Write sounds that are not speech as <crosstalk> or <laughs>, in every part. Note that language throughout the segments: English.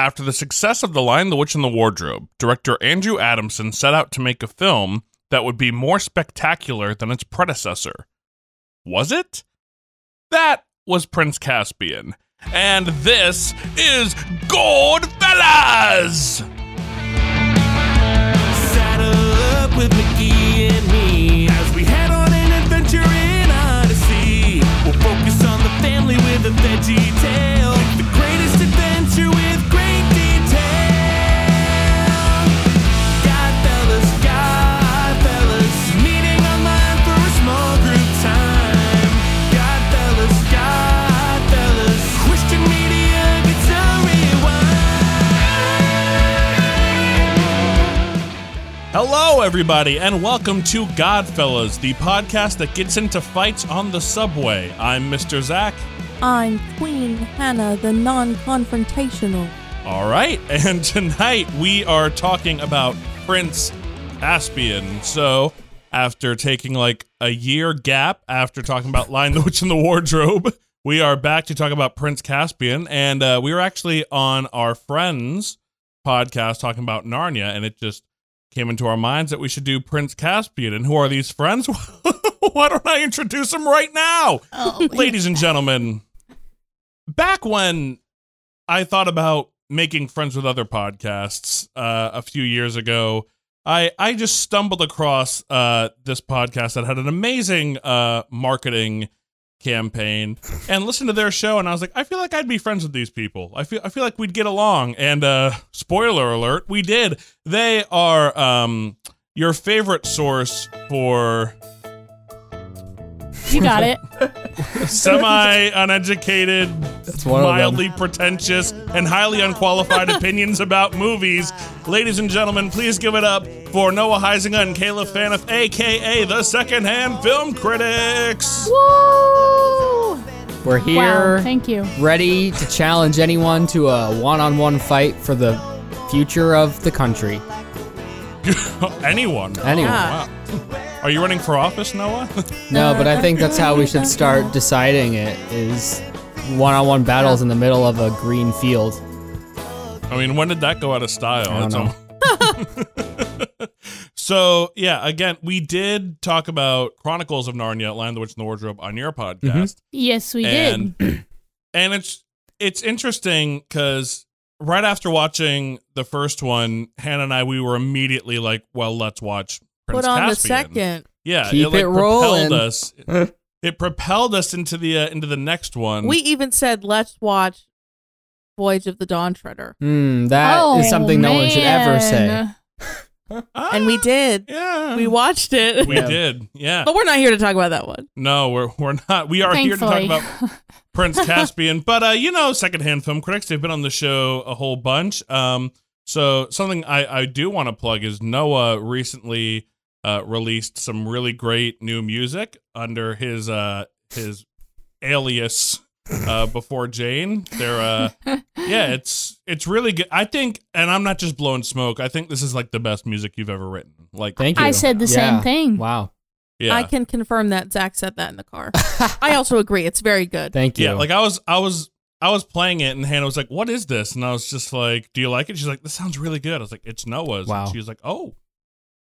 After the success of The Lion, the Witch, and the Wardrobe, director Andrew Adamson set out to make a film that would be more spectacular than its predecessor. Was it? That was Prince Caspian. And this is Godfellas! Saddle up with Mickey and me as we head on an adventure in Odyssey. We'll focus on the family with a veggie tale. Everybody, and welcome to Godfellas, the podcast that gets into fights on the subway. I'm Mr. Zach. I'm Queen Hannah, the non confrontational. All right, <laughs> and tonight we are talking about Prince Caspian. So, after taking like a year gap after talking about Lion, the Witch, and the Wardrobe, we are back to talk about Prince Caspian. And uh, we were actually on our friends podcast talking about Narnia, and it just came into our minds that we should do Prince Caspian. And who are these friends? <laughs> Why don't I introduce them right now? <laughs> Ladies and gentlemen, back when I thought about making friends with other podcasts uh, a few years ago, I I just stumbled across uh, this podcast that had an amazing uh, marketing campaign and listened to their show and I was like I feel like I'd be friends with these people. I feel I feel like we'd get along and uh spoiler alert, we did. They are um your favorite source for You got it. <laughs> semi uneducated, one of them. Mildly pretentious, and highly unqualified <laughs> opinions about movies. Ladies and gentlemen, please give it up for Noah Heisinger and Kayla Faniff, aka the Secondhand Film Critics. Woo! We're here, Wow, thank you. ready to challenge anyone to a one-on-one fight for the future of the country. <laughs> Anyone? Anyone. Wow. Are you running for office, Noah? No, but I think that's how we <laughs> should start deciding it: is one-on-one battles in the middle of a green field. I mean, when did that go out of style? I don't It's al- <laughs> so yeah, again, we did talk about Chronicles of Narnia, Lion, the Witch, and the Wardrobe on your podcast. Mm-hmm. Yes, we and did. <clears throat> and it's it's interesting because right after watching the first one, Hannah and I we were immediately like, well, let's watch Prince Put on the second. Yeah, Keep it, like, it rolling. propelled us. <laughs> It propelled us into the uh, into the next one. We even said, let's watch Voyage of the Dawn Treader. Hmm, that is oh, something no one should ever say. man. <laughs> Ah, And we did. yeah, We watched it. we Yeah. did. Yeah, But we're not here to talk about that one. no, we're we're not. We are here to talk about Prince <laughs> Caspian. But uh, you know, secondhand film critics, they've been on the show a whole bunch. Um, so something I, I do want to plug is Noah recently uh, released some really great new music under his uh his alias uh before Jane. They're uh yeah, <laughs> it's it's really good. I think and I'm not just blowing smoke. I think this is like the best music you've ever written. Like Thank you. I said the Yeah. same thing. Wow. yeah. I can confirm that Zach said that in the car. <laughs> I also agree. It's very good. Thank you. Yeah, like I was, I was, I was playing it, and Hannah was like, "What is this?" And I was just like, "Do you like it?" She's like, "This sounds really good." I was like, "It's Noah's." Wow. And she was like, "Oh,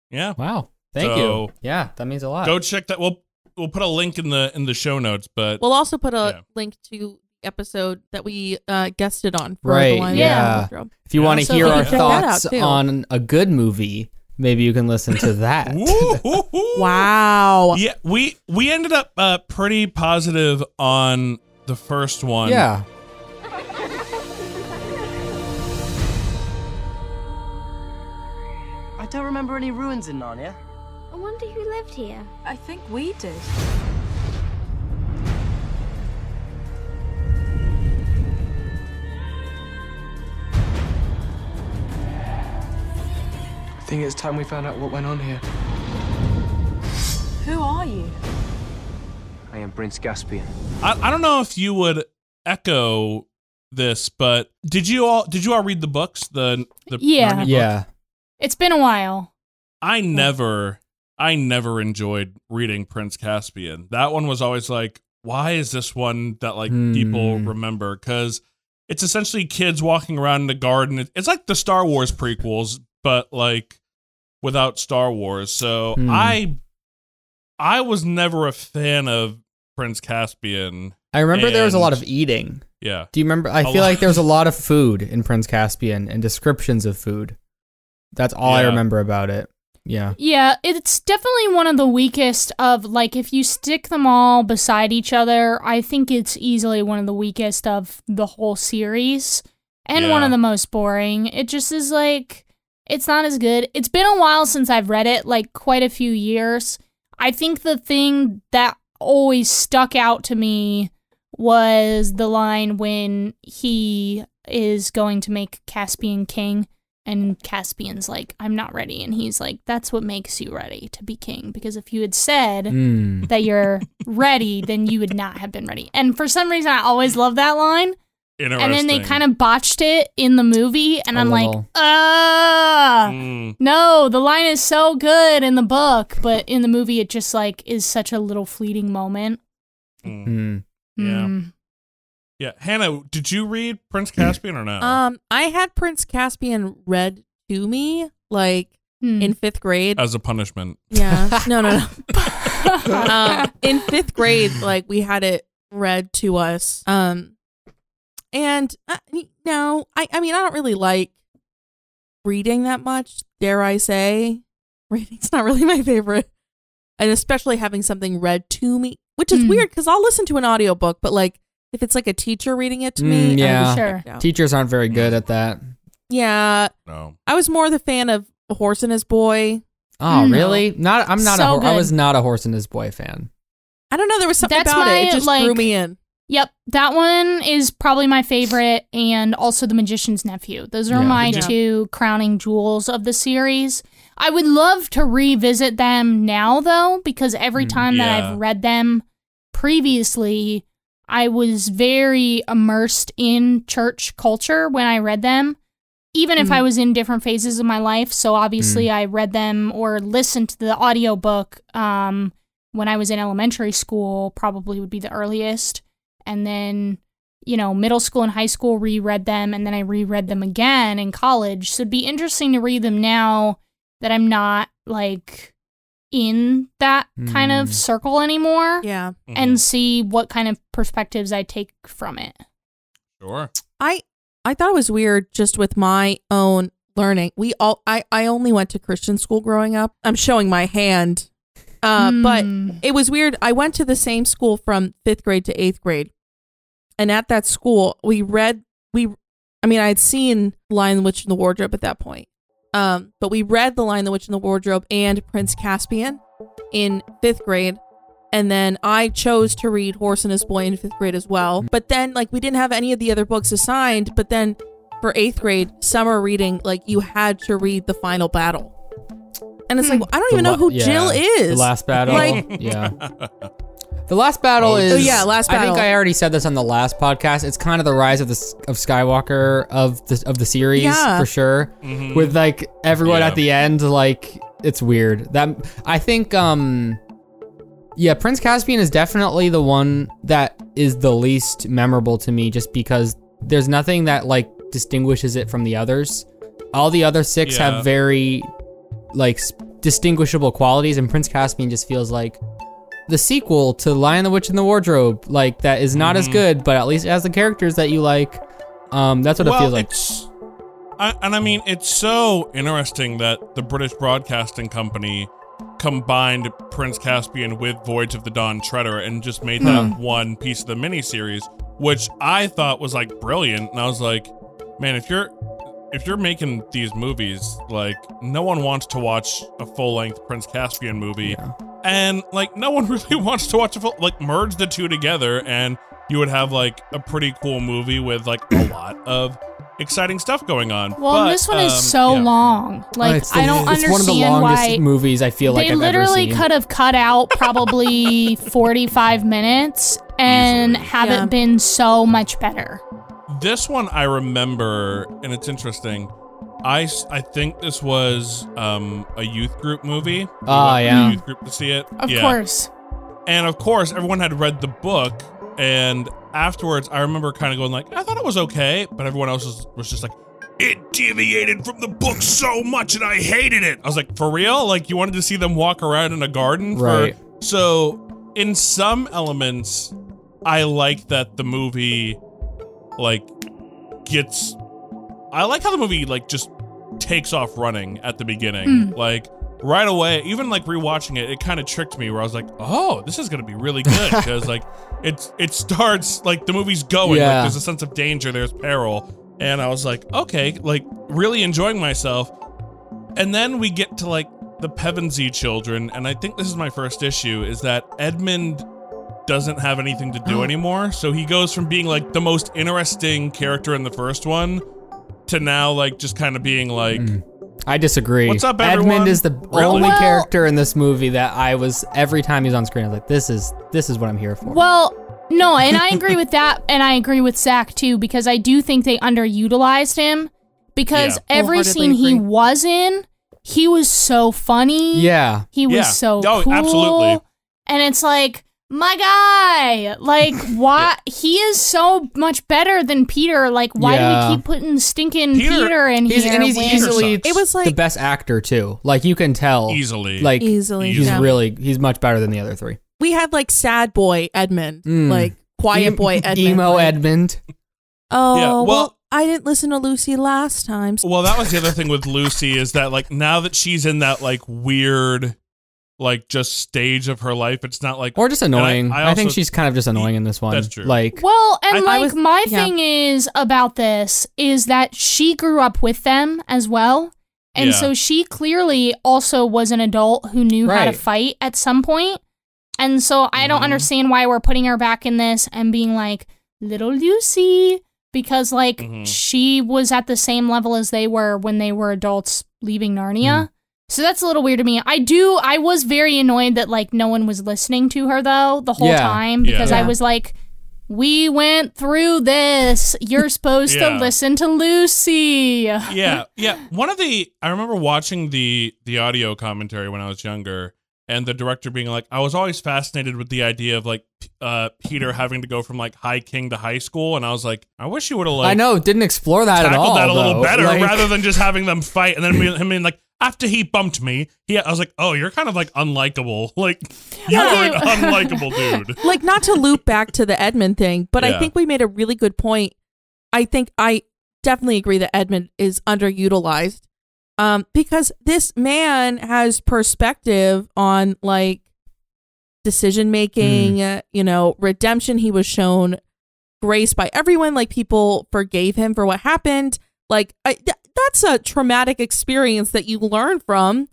yeah." wow. Thank So- you. Yeah, that means a lot. Go check that. We'll we'll put a link in the in the show notes, but We'll also put a Yeah. link to episode that we uh, guested on for Right, the Lion yeah. and the Wardrobe. if you Yeah. want to So hear our can thoughts out, on a good movie, maybe you can listen to that. <laughs> <laughs> Wow. Yeah, we we ended up uh, pretty positive on the first one. yeah. I don't remember any ruins in Narnia. I wonder who lived here. I think we did. I think it's time we found out what went on here. Who are you? I am Prince Caspian. I, I don't know if you would echo this, but did you all did you all read the books? The the Yeah. Narnia books? Yeah. It's been a while. I never I never enjoyed reading Prince Caspian. That one was always like, why is this one that like people Hmm. remember? Because it's essentially kids walking around in the garden. It's like the Star Wars prequels, but like without Star Wars. So Hmm. I I was never a fan of Prince Caspian. I remember there was a lot of eating. Yeah. Do you remember? I A feel lot. like there was a <laughs> lot of food in Prince Caspian and descriptions of food. That's all I remember about it. Yeah. Yeah, it's definitely one of the weakest of like if you stick them all beside each other, I think it's easily one of the weakest of the whole series and one of the most boring. It just is like it's not as good. It's been a while since I've read it, like quite a few years. I think the thing that always stuck out to me was the line when he is going to make Caspian king and Caspian's like, I'm not ready. And he's like, That's what makes you ready to be king. Because if you had said Mm. that you're ready, then you would not have been ready. And for some reason, I always love that line. Interesting. And then they kind of botched it in the movie. And A I'm little. like, Ah, Mm, no, the line is so good in the book. But in the movie, it just like is such a little fleeting moment. mm. Mm. Yeah. Yeah. Hannah, did you read Prince Caspian or no? <clears throat> Um, I had Prince Caspian read to me like Hmm. in fifth grade. As a punishment. Yeah. <laughs> No, no, no. <laughs> um, in fifth grade, like we had it read to us. Um, and uh, no, I, I mean, I don't really like reading that much. Dare I say, <laughs> reading's not really my favorite, and especially having something read to me, which is Mm. weird because I'll listen to an audiobook, but like if it's like a teacher reading it to me, Mm, I yeah. Sure. checked out. Teachers aren't very good at that. Yeah, No. I was more the fan of Horse and His Boy. Oh, Mm. really? Not. I'm not a. So Hor- I good. was not a horse and his boy fan. I don't know. There was something That's about it. my, It just like- drew me in. Yep, that one is probably my favorite, and also The Magician's Nephew. Those are Yeah. my Yeah. two crowning jewels of the series. I would love to revisit them now, though, because every Mm. time that Yeah. I've read them previously, I was very immersed in church culture when I read them, even if. I was in different phases of my life. So obviously, I read them or listened to the audiobook um, when I was in elementary school, probably would be the earliest. And then, you know, middle school and high school reread them, and then I reread them again in college. So it'd be interesting to read them now that I'm not like in that kind of Mm. circle anymore Yeah. Mhm. and see what kind of perspectives I take from it. sure. I I thought it was weird just with my own learning. We all I I only went to Christian school growing up. I'm showing my hand. Uh but Hmm. it was weird. I went to the same school from 5th grade to 8th grade. And at that school, we read we I mean, I had seen Lion the Witch in the Wardrobe at that point. Um but we read The Lion the Witch in the Wardrobe and Prince Caspian in 5th grade. And then I chose to read Horse and His Boy in fifth grade as well. But then, like, we didn't have any of the other books assigned. But then for eighth grade, summer reading, like, you had to read The Final Battle. And it's like, well, I don't The even know la- who yeah, Jill is. The last battle. Like- yeah. <laughs> The last battle Oh, is. yeah, last battle. I think. I already said this on the last podcast. It's kind of the rise of the of Skywalker of the of the series Yeah. for sure. Mhm. With like everyone Yeah. at the end, like it's weird. That I think. um Yeah, Prince Caspian is definitely the one that is the least memorable to me, just because there's nothing that like distinguishes it from the others. All the other six Yeah. have very like distinguishable qualities, and Prince Caspian just feels like the sequel to Lion the Witch in the Wardrobe, like that is not as Mhm. good, but at least it has the characters that you like. Um, that's what well, it feels like. It's, I, and I mean, it's so interesting that the British Broadcasting Company combined Prince Caspian with Voyage of the Dawn Treader and just made that one piece of the miniseries, which I thought was like brilliant. And I was like, man, if you're if you're making these movies, like no one wants to watch a full length Prince Caspian movie, Yeah. and like no one <laughs> really wants to watch a full like merge the two together, and you would have like a pretty cool movie with like a <coughs> lot of exciting stuff going on. Well, But, this one is um, so yeah. long. Like, Uh, it's I don't it's understand one of the longest why movies I feel like they I've literally ever seen. could have cut out probably <laughs> 45 minutes and Easily. have Yeah. it been so much better. This one I remember, and it's interesting. I, I think this was um, a youth group movie. We Ah, yeah. youth group to see it. Of Yeah. course. And of course, everyone had read the book, And afterwards, I remember kind of going like, I thought it was okay, but everyone else was, was just like, it deviated from the book so much and I hated it. I was like, for real? Like you wanted to see them walk around in a garden? For... Right. So in some elements, I like that the movie like gets I like how the movie like just takes off running at the beginning. Hmm. Like right away, even like rewatching it, it kind of tricked me where I was like, "Oh, this is going to be really good" <laughs> because like it's it starts like the movie's going, Yeah. like there's a sense of danger, there's peril, and I was like, "Okay, like really enjoying myself." And then we get to like the Pevensey children, and I think this is my first issue is that Edmund doesn't have anything to do mm. anymore. So he goes from being like the most interesting character in the first one to now like just kind of being like mm. I disagree. What's up, everyone? Edmund is the Really? only Well- character in this movie that I was every time he's on screen. I was like, this is this is what I'm here for. Well, no, and I agree with that, and I agree with Zach too, because I do think they underutilized him. Because Yeah. every Wholeheartedly scene he was in, he was so funny. yeah, He was Yeah. so Oh, cool. absolutely. And it's like, my guy, like, <laughs> why? He is so much better than Peter. Like, why do Yeah. we keep putting stinking Peter- Peter, in he's here? and he's when- easily It was like the best actor too. Like you can tell easily. Like easily. he's yeah. really he's much better than the other three. we had like sad boy Edmund, Mm. like quiet boy Edmund, emo like, Edmund. <laughs> Oh, Yeah, well, well- I didn't listen to Lucy last time. so- Well, that was the other thing with Lucy is that like now that she's in that like weird like just stage of her life, it's not like Or just and I- annoying. I I, think she's kind of just annoying in this one. That's true. Like Well, and I- I like was- my yeah. thing is about this is that she grew up with them as well. And Yeah. so she clearly also was an adult who knew how to fight at some point. And so I don't Mhm. understand why we're putting her back in this and being like, little Lucy. Because, like, Mhm. she was at the same level as they were when they were adults leaving Narnia. So that's a little weird to me. I do, I was very annoyed that, like, no one was listening to her, though, the whole Yeah. time. Yeah. Because I was like, we went through this. You're <laughs> supposed Yeah. to listen to Lucy. yeah, yeah. One of the I remember watching the the audio commentary when I was younger, and the director being like, I was always fascinated with the idea of like uh Peter having to go from like High King to high school, and I was like, I wish you would have like I know didn't explore that at all. that a little better Like- rather than just having them fight and then being- him being like. After he bumped me, he I was like, "Oh, you're kind of like unlikable. <laughs> Like you're Okay. like <laughs> unlikable, dude." like not to loop back to the Edmund thing, but Yeah. I think we made a really good point. I think I definitely agree that Edmund is underutilized. Um, because this man has perspective on like decision making, uh, you know, redemption. He was shown grace by everyone. Like people forgave him for what happened. Like I, th- that's a traumatic experience that you learn from.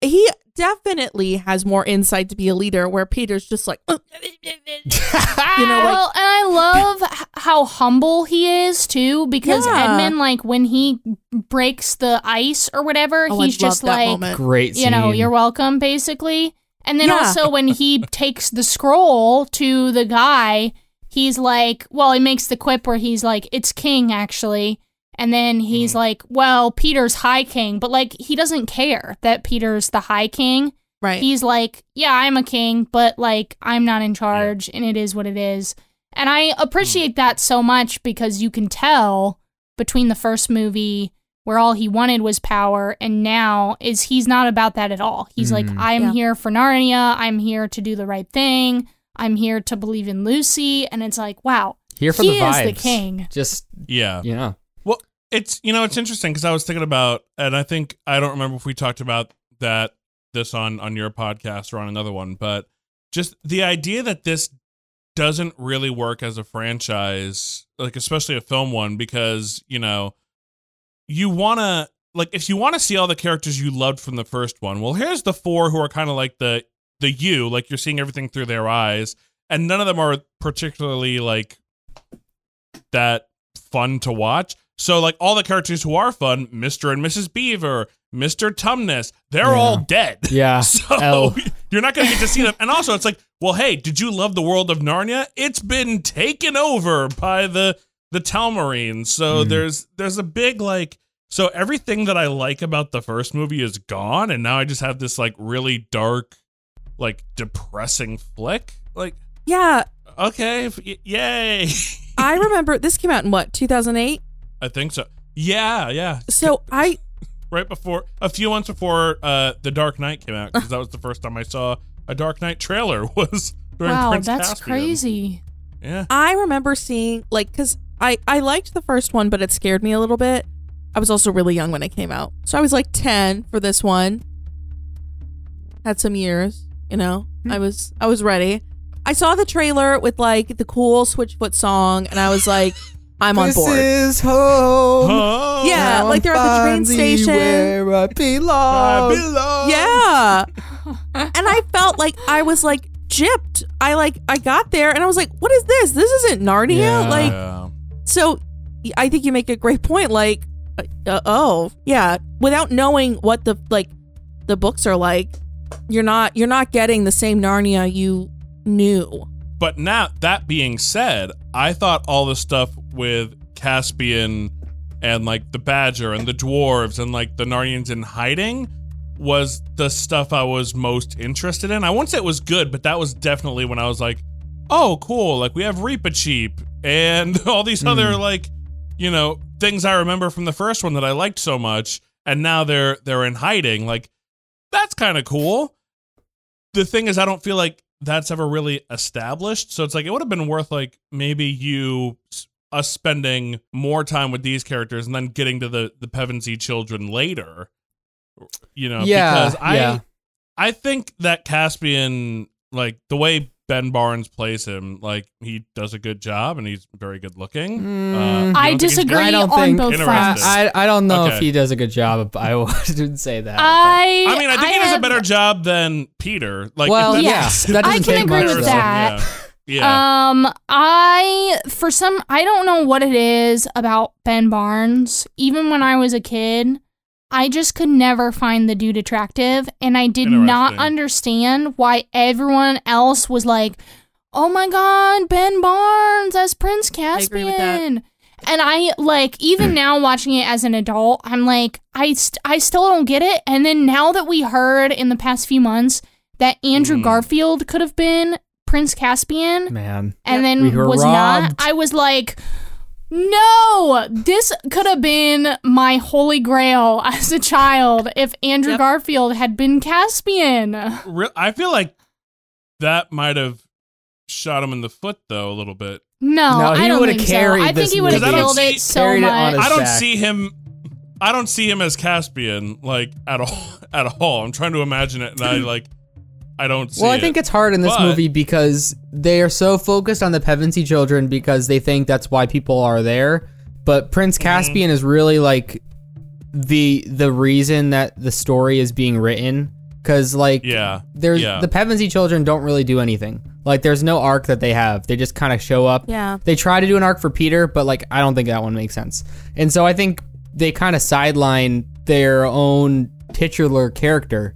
He definitely has more insight to be a leader, where Peter's just like, uh, <laughs> you know, like well, and I love how humble he is too, because Yeah. Edmund, like when he breaks the ice or whatever, Oh, I he's just like, moment. Great. you know, you're welcome, basically. And then Yeah. also when he <laughs> takes the scroll to the guy, he's like, well, he makes the quip where he's like, it's king actually. And then he's Mm-hmm. like, well, Peter's high king, but like he doesn't care that Peter's the high king. right. He's like, yeah, I'm a king, but like I'm not in charge and it is what it is. And I appreciate that so much because you can tell between the first movie where all he wanted was power and now is he's not about that at all. He's like, Mhm. I'm Yeah. here for Narnia, I'm here to do the right thing. I'm here to believe in Lucy and it's like, wow. here for he the is the king. Just Yeah. yeah. It's you know it's interesting because I was thinking about, and I think I don't remember if we talked about that this on on your podcast or on another one, but just the idea that this doesn't really work as a franchise, like especially a film one, because you know you want to like if you want to see all the characters you loved from the first one. Well, here's the four who are kind of like the the you, like you're seeing everything through their eyes, and none of them are particularly like that fun to watch. So like all the characters who are fun, Mr. and Mrs. Beaver, Mr. Tumnus, they're Yeah. all dead. <laughs> Yeah. So L. <laughs> you're not going to get to see them. And also it's like, well, hey, did you love the world of Narnia? It's been taken over by the the Telmarines. So Mhm. there's there's a big like so everything that I like about the first movie is gone and now I just have this like really dark like depressing flick. Like Yeah, Okay, f- y- yay. <laughs> I remember this came out in what 2008. I think so. Yeah, yeah. So I <laughs> Right before, a few months before uh, The Dark Knight came out, because that was the first time I saw a Dark Knight trailer <laughs> was during wow, Prince that's Caspian. crazy. Yeah. I remember seeing like because I I liked the first one, but it scared me a little bit. I was also really young when it came out, so I was like ten for this one. Had some years, you know. I was I was ready. I saw the trailer with like the cool Switchfoot song, and I was like, I'm on this board. This is home. Oh, Yeah, like they're at the train station. Where I I belong. belong. Yeah. and I felt like I was like gypped. I like I got there and I was like, what is this? This isn't Narnia. Yeah. Like Yeah. so I think you make a great point like uh, uh, oh, yeah, without knowing what the like the books are like, you're not you're not getting the same Narnia you knew. But now, that being said, I thought all the stuff with Caspian and like the Badger and the dwarves and like the Narnians in hiding was the stuff I was most interested in. I won't say it was good, but that was definitely when I was like, oh, cool. Like we have Reepicheep and <laughs> all these other hmm. like, you know, things I remember from the first one that I liked so much. And now they're they're in hiding. Like that's kind of cool the thing is, I don't feel like that's ever really established. So it's like it would have been worth like maybe you us spending more time with these characters and then getting to the the Pevensey children later. You know, Yeah, because I yeah. I think that Caspian, like the way Ben Barnes plays him, like he does a good job and he's very good looking. Mm. Uh, I don't think he's disagree? I don't on think- both Interesting. fronts. I, I don't know Okay. if he does a good job. I <laughs> wouldn't say that. I I mean, I think he does a better job than Peter. Like, well, if yeah, that's- that I doesn't can take agree much, with that. Yeah. yeah. Um, I for some I don't know what it is about Ben Barnes. Even when I was a kid, I just could never find the dude attractive, and I did not understand why everyone else was like, "Oh my God, Ben Barnes as Prince I agree with that. Caspian." And I like even now watching it as an adult, I'm like, I st- I still don't get it. And then now that we heard in the past few months that Andrew Mm. Garfield could have been Prince Caspian, Man, and We then were was not. I was like, no, this could have been my holy grail <laughs> as a child if Andrew Yep. Garfield had been Caspian. Re- I feel like that might have shot him in the foot though a little bit. No, No, he I don't would've think so. carried I think he would have movie. 'Cause I don't killed see- it so carried it much. on his I don't back. see him. I don't see him as Caspian like at all. <laughs> At all. I'm trying to imagine it, and I <clears throat> like. I don't see. well, I it. think it's hard in this But- movie because they are so focused on the Pevensey children because they think that's why people are there. But Prince mm-hmm. Caspian is really like the the reason that the story is being written. Because like Yeah. there's yeah. the Pevensey children don't really do anything. Like there's no arc that they have. They just kind of show up. Yeah. They try to do an arc for Peter, but like I don't think that one makes sense. And so I think they kind of sideline their own titular character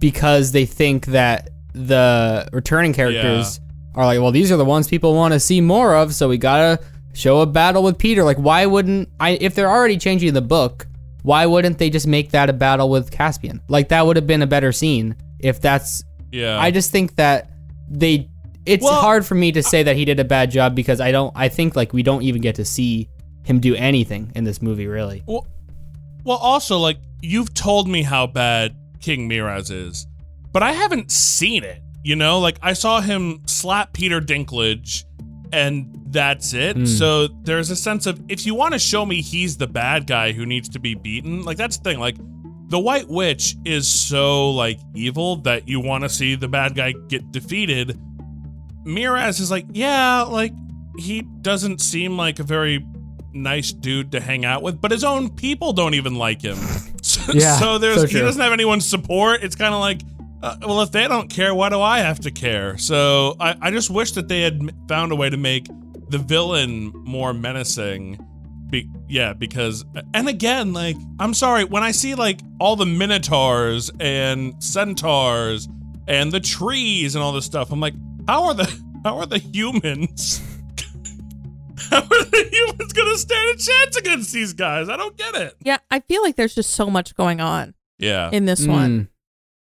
because they think that the returning characters are like, well, these are the ones people want to see more of, so we gotta show a battle with Peter. Like, why wouldn't I? If they're already changing the book, why wouldn't they just make that a battle with Caspian? Like that would have been a better scene if that's yeah. I just think that they. It's Well, hard for me to say that he did a bad job because I don't. I think like we don't even get to see him do anything in this movie, really. Well, well, also like you've told me how bad King Miraz is, but I haven't seen it. You know, like I saw him slap Peter Dinklage, and that's it. Hmm. So there's a sense of if you want to show me he's the bad guy who needs to be beaten, like that's the thing. Like the White Witch is so like evil that you want to see the bad guy get defeated. Miraz is like, yeah, like he doesn't seem like a very nice dude to hang out with, but his own people don't even like him. <laughs> So, <laughs> Yeah, so there's so he doesn't have anyone's support. It's kind of like, uh, well, if they don't care, why do I have to care? So I, I just wish that they had found a way to make the villain more menacing. Be, yeah, because and again, like I'm sorry when I see like all the minotaurs and centaurs and the trees and all this stuff, I'm like, how are the <laughs> how are the humans? How are the humans gonna stand a chance against these guys? I don't get it. Yeah, I feel like there's just so much going on Yeah, in this one. Mm.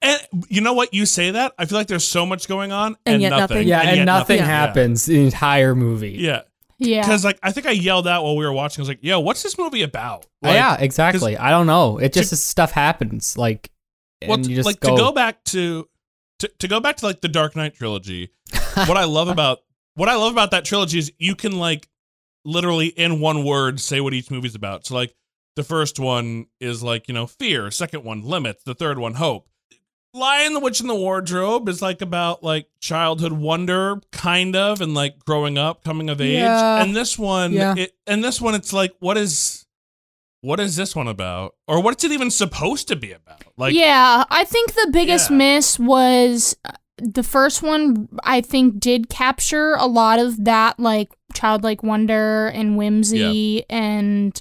And you know what? You say that. I feel like there's so much going on And and, yet nothing. nothing. Yeah, and, yet nothing Yeah. happens the entire movie. Yeah. Yeah. Because like I think I yelled out while we were watching. I was like, "Yo, what's this movie about?" Uh, Like, yeah, exactly. I don't know. It just stuff happens. Like, Well, and you just like go, to go back to, to to go back to like the Dark Knight trilogy. what I love <laughs> about what I love about that trilogy is you can like literally in one word say what each movie's about. So like the first one is like you know fear. Second one limits. The third one hope. Lion, the Witch, and the Wardrobe is like about like childhood wonder, kind of, and like growing up, coming of age. Yeah. And this one, Yeah. it, and this one, it's like, what is, what is this one about, or what's it even supposed to be about? Like, yeah, I think the biggest Yeah. miss was the first one. I think did capture a lot of that like childlike wonder and whimsy and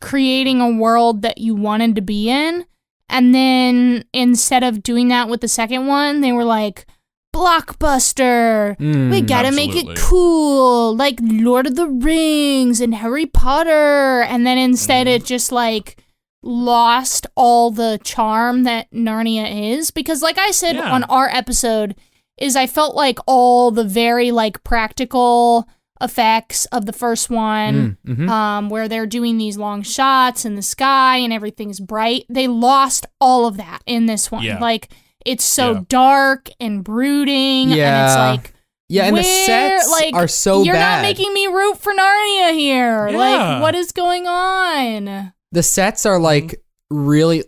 creating a world that you wanted to be in. And then instead of doing that with the second one, they were like blockbuster. Mm, we gotta make it cool, like Lord of the Rings and Harry Potter. And then instead, Mm-hmm. it just like lost all the charm that Narnia is. Because, like I said Yeah. on our episode, is I felt like all the very like practical effects of the first one Mm, mhm. um, where they're doing these long shots in the sky and everything's bright. They lost all of that in this one. Yeah. Like it's so Yeah. dark and brooding, Yeah. and it's like yeah, and the where- sets like, are so you're bad. not making me root for Narnia here. Yeah. Like what is going on? The sets are mm-hmm. like really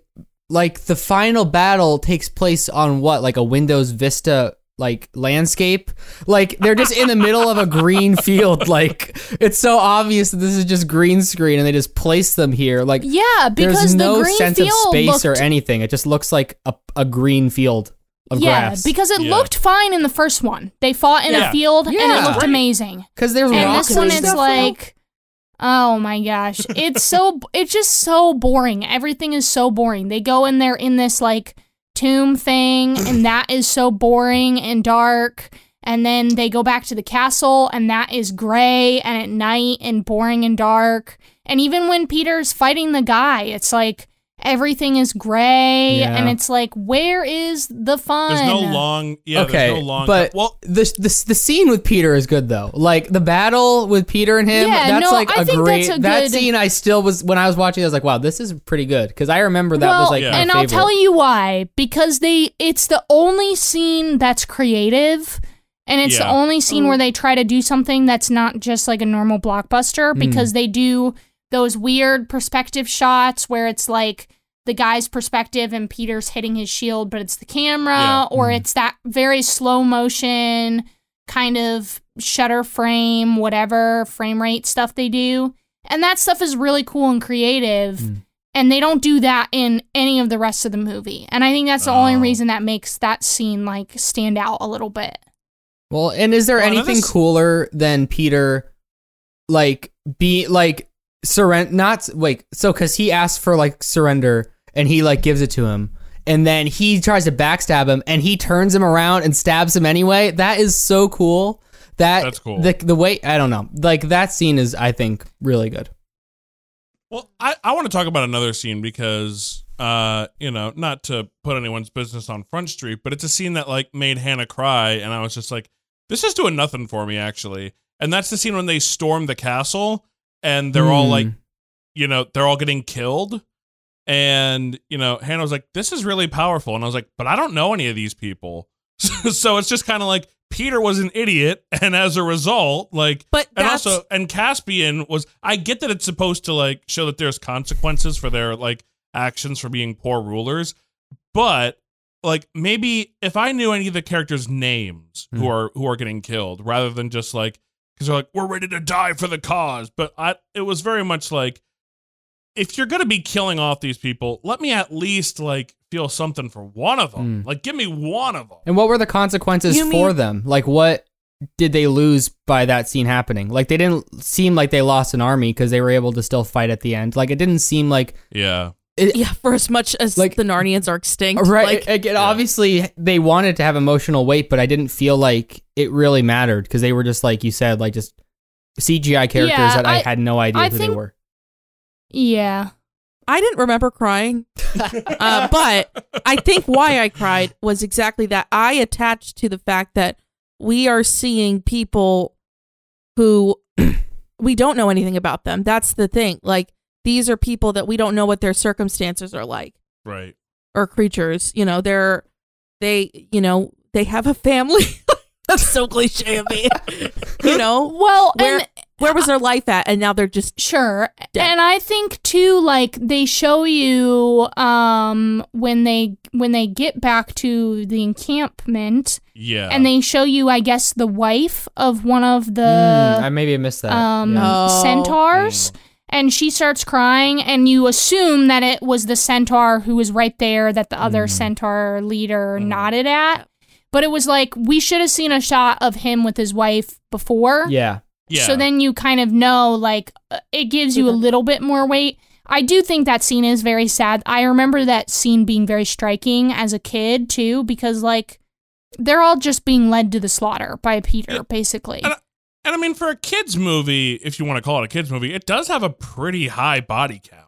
like the final battle takes place on what like a Windows Vista like landscape like they're just in the middle of a green <laughs> field like it's so obvious that this is just green screen and they just place them here like Yeah, because there's no the green sense field of space or anything it just looks like a, a green field of yeah, grass because it Yeah. looked fine in the first one. They fought in Yeah. a field yeah. and it looked amazing. because there's and rocks this one and it's stuff. like oh my gosh. It's so <laughs> it's just so boring. Everything is so boring. They go in there in this like tomb thing and <clears throat> that is so boring and dark. And then they go back to the castle and that is gray and at night and boring and dark. And even when peter's fighting the guy it's like everything is gray Yeah. and it's like where is the fun there's no long, yeah, okay, there's no long. but well, the, the the scene with Peter is good though. Like the battle with Peter and him, Yeah, that's no, like I a think great. that's a that good- scene I still was when I was watching. I was like, wow, this is pretty good because I remember that well, was like Yeah. my and I'll tell you why. Because they, it's the only scene that's creative, and it's the only scene where they try to do something that's not just like a normal blockbuster. Mm. Because they do those weird perspective shots where it's like the guy's perspective and Peter's hitting his shield, but it's the camera, Yeah. or mm-hmm. it's that very slow motion kind of shutter frame, whatever frame rate stuff they do. And that stuff is really cool and creative. Mm. And they don't do that in any of the rest of the movie. And I think that's the only Oh. reason that makes that scene like stand out a little bit. Well, and is there Well, anything s- cooler than Peter, like be like surrender? Not wait. So because he asks for like surrender, and he like gives it to him, and then he tries to backstab him, and he turns him around and stabs him anyway. That is so cool. That That's cool. The the way I don't know, like that scene is I think really good. Well, I, I want to talk about another scene because, uh, you know, not to put anyone's business on Front Street, but it's a scene that like made Hannah cry, and I was just like, this is doing nothing for me actually. And that's the scene when they storm the castle, and they're all Hmm. like, you know, they're all getting killed, and you know, Hannah was like, this is really powerful, and I was like, but I don't know any of these people, <laughs> so it's just kind of like Peter was an idiot, and as a result, like But and also and Caspian was I get that it's supposed to like show that there's consequences for their like actions for being poor rulers, but like maybe if I knew any of the characters' names who are who are getting killed rather than just like because they're like we're ready to die for the cause, but I it was very much like if you're gonna be killing off these people, let me at least like feel something for one of them. Mm. Like give me one of them. And what were the consequences You for mean- them? Like what did they lose by that scene happening? Like they didn't seem like they lost an army because they were able to still fight at the end. Like it didn't seem like Yeah. It, yeah, for as much as Like- the Narnians are extinct, Right. Like, Again, obviously, they wanted to have emotional weight, but I didn't feel like it really mattered because they were just like you said, like just CGI characters Yeah, that I, I- had no idea I who think- they were. Yeah. I didn't remember crying <laughs> uh, but I think why I cried was exactly that. I attached to the fact that we are seeing people who <clears throat> we don't know anything about them. That's the thing. Like these are people that we don't know what their circumstances are like Right. or creatures. You know, they're they you know they have a family. <laughs> That's so cliche of me. <laughs> you know, Well, where and where was their life at, and now they're just Sure. Dead. And I think too like they show you um when they when they get back to the encampment Yeah. and they show you I guess the wife of one of the I maybe missed that. um yeah. Oh. centaurs and she starts crying and you assume that it was the centaur who was right there that the other mm. centaur leader mm. nodded at. But it was like we should have seen a shot of him with his wife before. yeah. yeah. So then you kind of know, like, uh, it gives you a mm-hmm. little bit more weight. I do think that scene is very sad. I remember that scene being very striking as a kid, too, because, like, they're all just being led to the slaughter by Peter, basically. And, and I mean, for a kids movie, if you want to call it a kids movie, it does have a pretty high body count.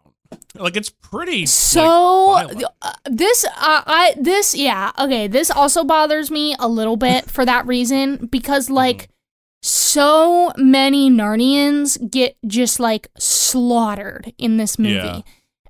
Like it's pretty. So like, uh, this, uh, I this, yeah, okay. This also bothers me a little bit <laughs> for that reason because, like, so many Narnians get just like slaughtered in this movie. Yeah.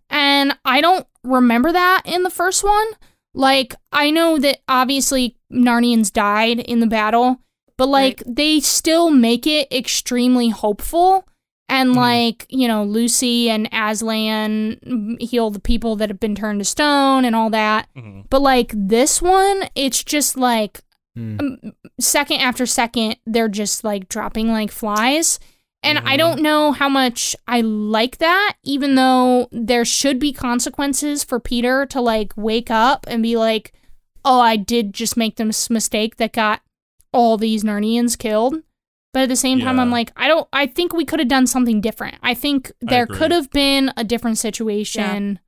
And I don't remember that in the first one. Like, I know that obviously Narnians died in the battle, but like, they still make it extremely hopeful. And like, you know, Lucy and Aslan mm, heal the people that have been turned to stone and all that. Mhm. But like, this one, it's just like, um, second after second, they're just like dropping like flies. And I don't know how much I like that, even though there should be consequences for Peter to like wake up and be like, oh, I did just make this mistake that got all these Narnians killed. But at the same time, Yeah. I'm like, I don't, I think we could have done something different. I think there agree. could have been a different situation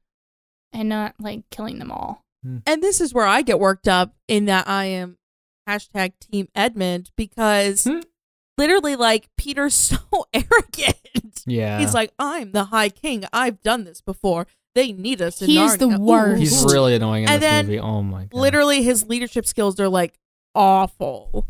and not like killing them all. and this is where I get worked up in that I am hashtag Team Edmund because Hmm. literally, like Peter's <laughs> so arrogant. Yeah. He's like, I'm the High King. I've done this before. They need us. In He's the Narnia." worst. He's really annoying in And this then movie. Oh my god. literally his leadership skills are like awful.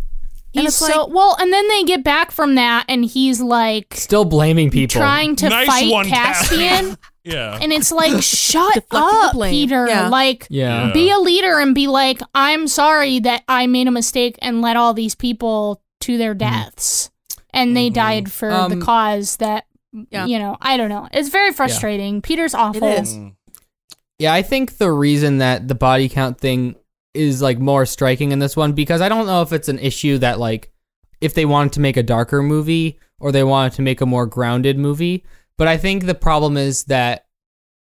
And He's it's so like- well, and then they get back from that, and he's like Still blaming people. trying to Nice fight one, Caspian, <laughs> yeah. and it's like, <laughs> shut up. Peter. Yeah. Like, Yeah. Yeah. be a leader and be like, I'm sorry that I made a mistake and led all these people to their deaths, and they Mhm. died for the Um, cause that. Yeah. You know, I don't know. It's very frustrating. Peter's awful. is. Mm. Yeah, I think the reason that the body count thing is like more striking in this one because I don't know if it's an issue that like if they wanted to make a darker movie or they wanted to make a more grounded movie, but I think the problem is that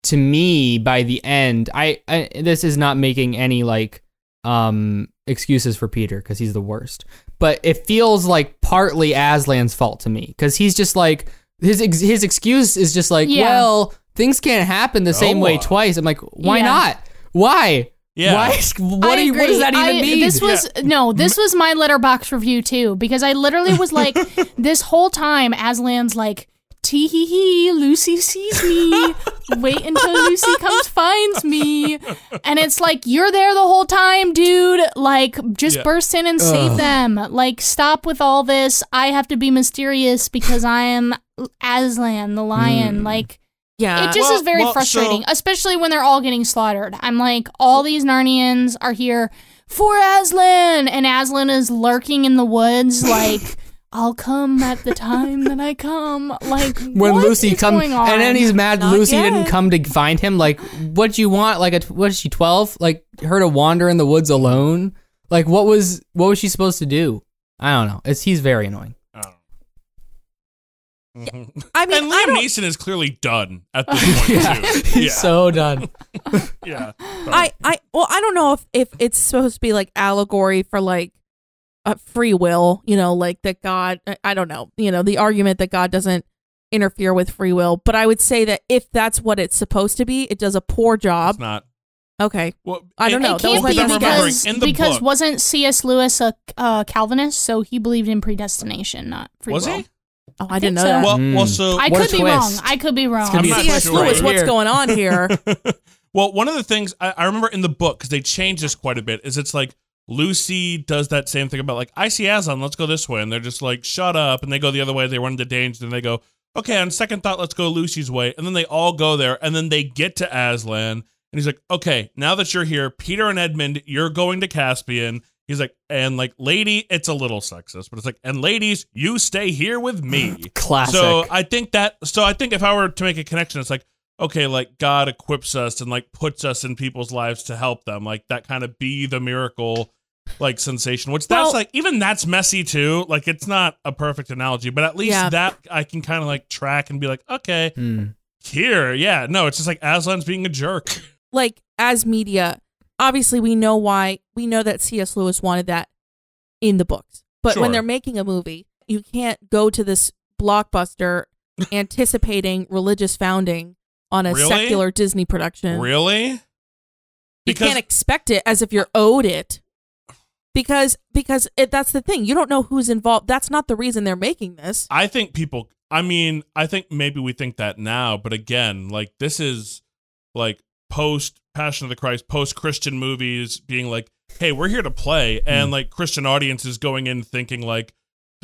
to me by the end, I, I this is not making any like um excuses for Peter cuz he's the worst. But it feels like partly Aslan's fault to me cuz he's just like his ex- his excuse is just like, Yeah. well, things can't happen the same Oh. way twice. I'm like, why Yeah. not? Why? Yeah. Why? is- What, do you, what does that even I- mean? This was no, this was my Letterboxd review too because I literally was like, <laughs> this whole time Aslan's like, tee hee hee, Lucy sees me. Wait until Lucy comes finds me, and it's like you're there the whole time, dude. Like, just Yeah. burst in and save Ugh. them. Like, stop with all this. I have to be mysterious because I am Aslan the lion. Hmm. Like. Yeah. It just Well- is very well, frustrating, so- especially when they're all getting slaughtered. I'm like, all these Narnians are here for Aslan, and Aslan is lurking in the woods, <laughs> like, I'll come at the time that I come. Like, when what Lucy comes, and then he's mad Not Lucy yet. didn't come to find him. Like, what do you want? Like, a, what is she? Twelve? Like, her to wander in the woods alone? Like, what was what was she supposed to do? I don't know. It's he's very annoying. I don't know. Mhm. I mean, and Liam Neeson is clearly done at this <laughs> point Yeah, too. he's Yeah, so done. <laughs> yeah. I, I, well, I don't know if if it's supposed to be like allegory for like uh, free will, you know, like that God. I- I don't know, you know, the argument that God doesn't interfere with free will. But I would say that if that's what it's supposed to be, it does a poor job. It's not. Okay, Well, I don't it- know. It That was can't be best I'm guess. remembering because, in the because book. wasn't C.S. Lewis a uh, Calvinist, so he believed in predestination, not free was will. he? Oh, I, I didn't know so. that. Well, Mm. well, so I could be wrong. I could be wrong. gonna be I'm not C.S. <laughs> sure. Lewis, Right what's going on here? <laughs> Well, one of the things I, I remember in the book because they changed this quite a bit is it's like Lucy does that same thing about like I see Aslan, let's go this way, and they're just like shut up, and they go the other way. They run into danger, and they go okay. On second thought, let's go Lucy's way, and then they all go there, and then they get to Aslan, and he's like, okay, now that you're here, Peter and Edmund, you're going to Caspian. He's like, and like, lady, it's a little sexist, but it's like, and ladies, you stay here with me. <laughs> Classic. So I think that so I think if I were to make a connection, it's like, okay, like God equips us and like puts us in people's lives to help them. Like that kind of be the miracle like sensation. Which that's Well- like even that's messy too. Like it's not a perfect analogy, but at least Yeah. that I can kind of like track and be like, okay, Hmm. here, yeah. No, it's just like Aslan's being a jerk. like as media, obviously we know why we know that C.S. Lewis wanted that in the books. But Sure. when they're making a movie, you can't go to this blockbuster <laughs> anticipating religious founding on a Really? secular Disney production. Really? You can't expect it as if you're owed it. Because because it, that's the thing. You don't know who's involved. That's not the reason they're making this. I think people I mean, I think maybe we think that now, but again, like this is like post Passion of the Christ, post Christian movies being like, "Hey, we're here to play." And like Christian audiences going in thinking like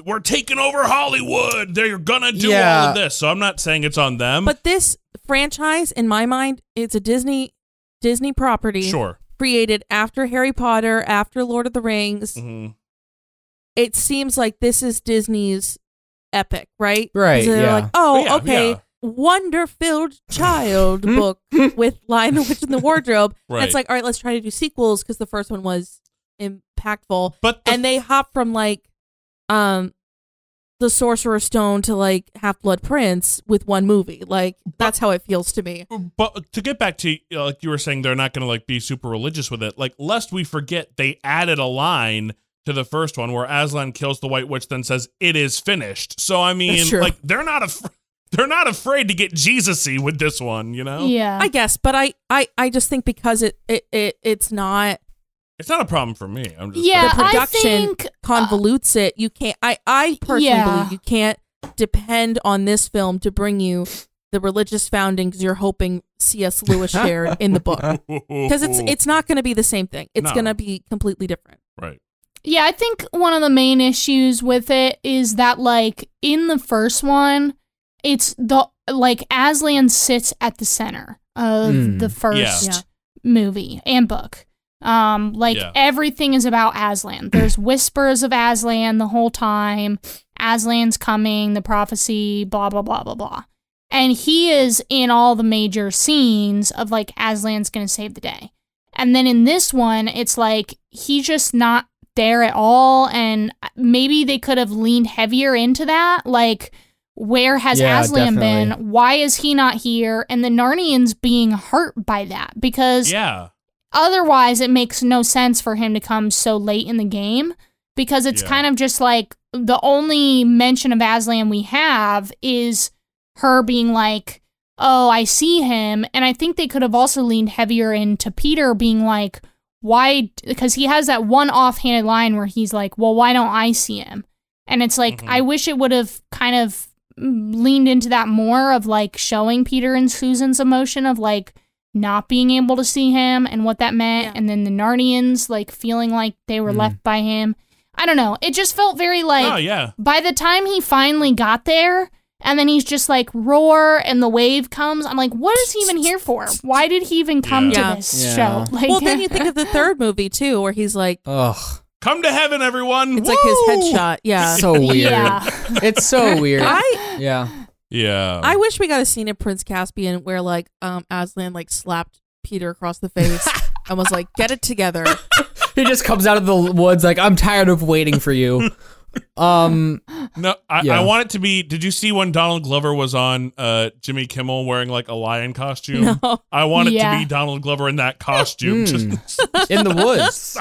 we're taking over Hollywood. They're gonna do all of this. So I'm not saying it's on them. But this franchise, in my mind, it's a Disney Disney property sure. created after Harry Potter, after Lord of the Rings. hmm It seems like this is Disney's epic, right? Right, 'Cause They're yeah. like, oh, Yeah, okay, yeah. Wonder-filled child <laughs> book with Lion the Witch in the Wardrobe. <laughs> And it's like, all right, let's try to do sequels because the first one was impactful. But the and they hop from like, um, the Sorcerer's Stone to like Half Blood Prince with one movie. Like that's how it feels to me. but to get back to you like you were saying they're not going to like be super religious with it like lest we forget they added a line to the first one where aslan kills the white witch then says it is finished so i mean like they're not af- they're not afraid to get jesus-y with this one you know Yeah. I guess, but I, I, I just think because it, it, it it's not it's not a problem for me i'm just Yeah, the I production think, uh, convolutes it. You can't. I I personally Yeah. believe you can't depend on this film to bring you the religious founding because you're hoping C.S. Lewis shared in the book <laughs> because it's it's not going to be the same thing. It's No. going to be completely different. right Yeah, I think one of the main issues with it is that like in the first one, it's the like Aslan sits at the center of Mm. the first Yeah. Yeah. movie and book. Um, like Yeah. everything is about Aslan. <clears throat> There's whispers of Aslan the whole time. Aslan's coming, the prophecy, blah blah blah blah blah. And he is in all the major scenes of like Aslan's gonna save the day. And then in this one, it's like he's just not there at all. And maybe they could have leaned heavier into that. Like, where has Yeah, Aslan definitely. been? Why is he not here? And the Narnians being hurt by that because yeah otherwise it makes no sense for him to come so late in the game because it's Yeah. kind of just like the only mention of Aslan we have is her being like, "Oh, I see him." And I think they could have also leaned heavier into Peter being like, "Why?" because he has that one offhanded line where he's like, "Well, why don't I see him?" And it's like Mhm. I wish it would have kind of leaned into that more of like showing Peter and Susan's emotion of like not being able to see him and what that meant Yeah. and then the Narnians like feeling like they were Mm. left by him. I don't know. It just felt very like oh yeah by the time he finally got there and then he's just like roar and the wave comes. I'm like, what is he even here for? Why did he even come Yeah. to this Yeah. show? <laughs> Like well, then you think <laughs> of the third movie too, where he's like, Ugh. Come to heaven everyone it's like his headshot. Yeah. So weird. Yeah. <laughs> It's so weird. I yeah. yeah I wish we got a scene in Prince Caspian where like um Aslan like slapped Peter across the face <laughs> and was like, "Get it together." He just comes out of the woods like, I'm tired of waiting for you. Um, no I, Yeah. I want it to be did you see when donald glover was on uh jimmy kimmel wearing like a lion costume No. i want it Yeah. to be donald glover in that costume Mm. Just- <laughs> in the woods.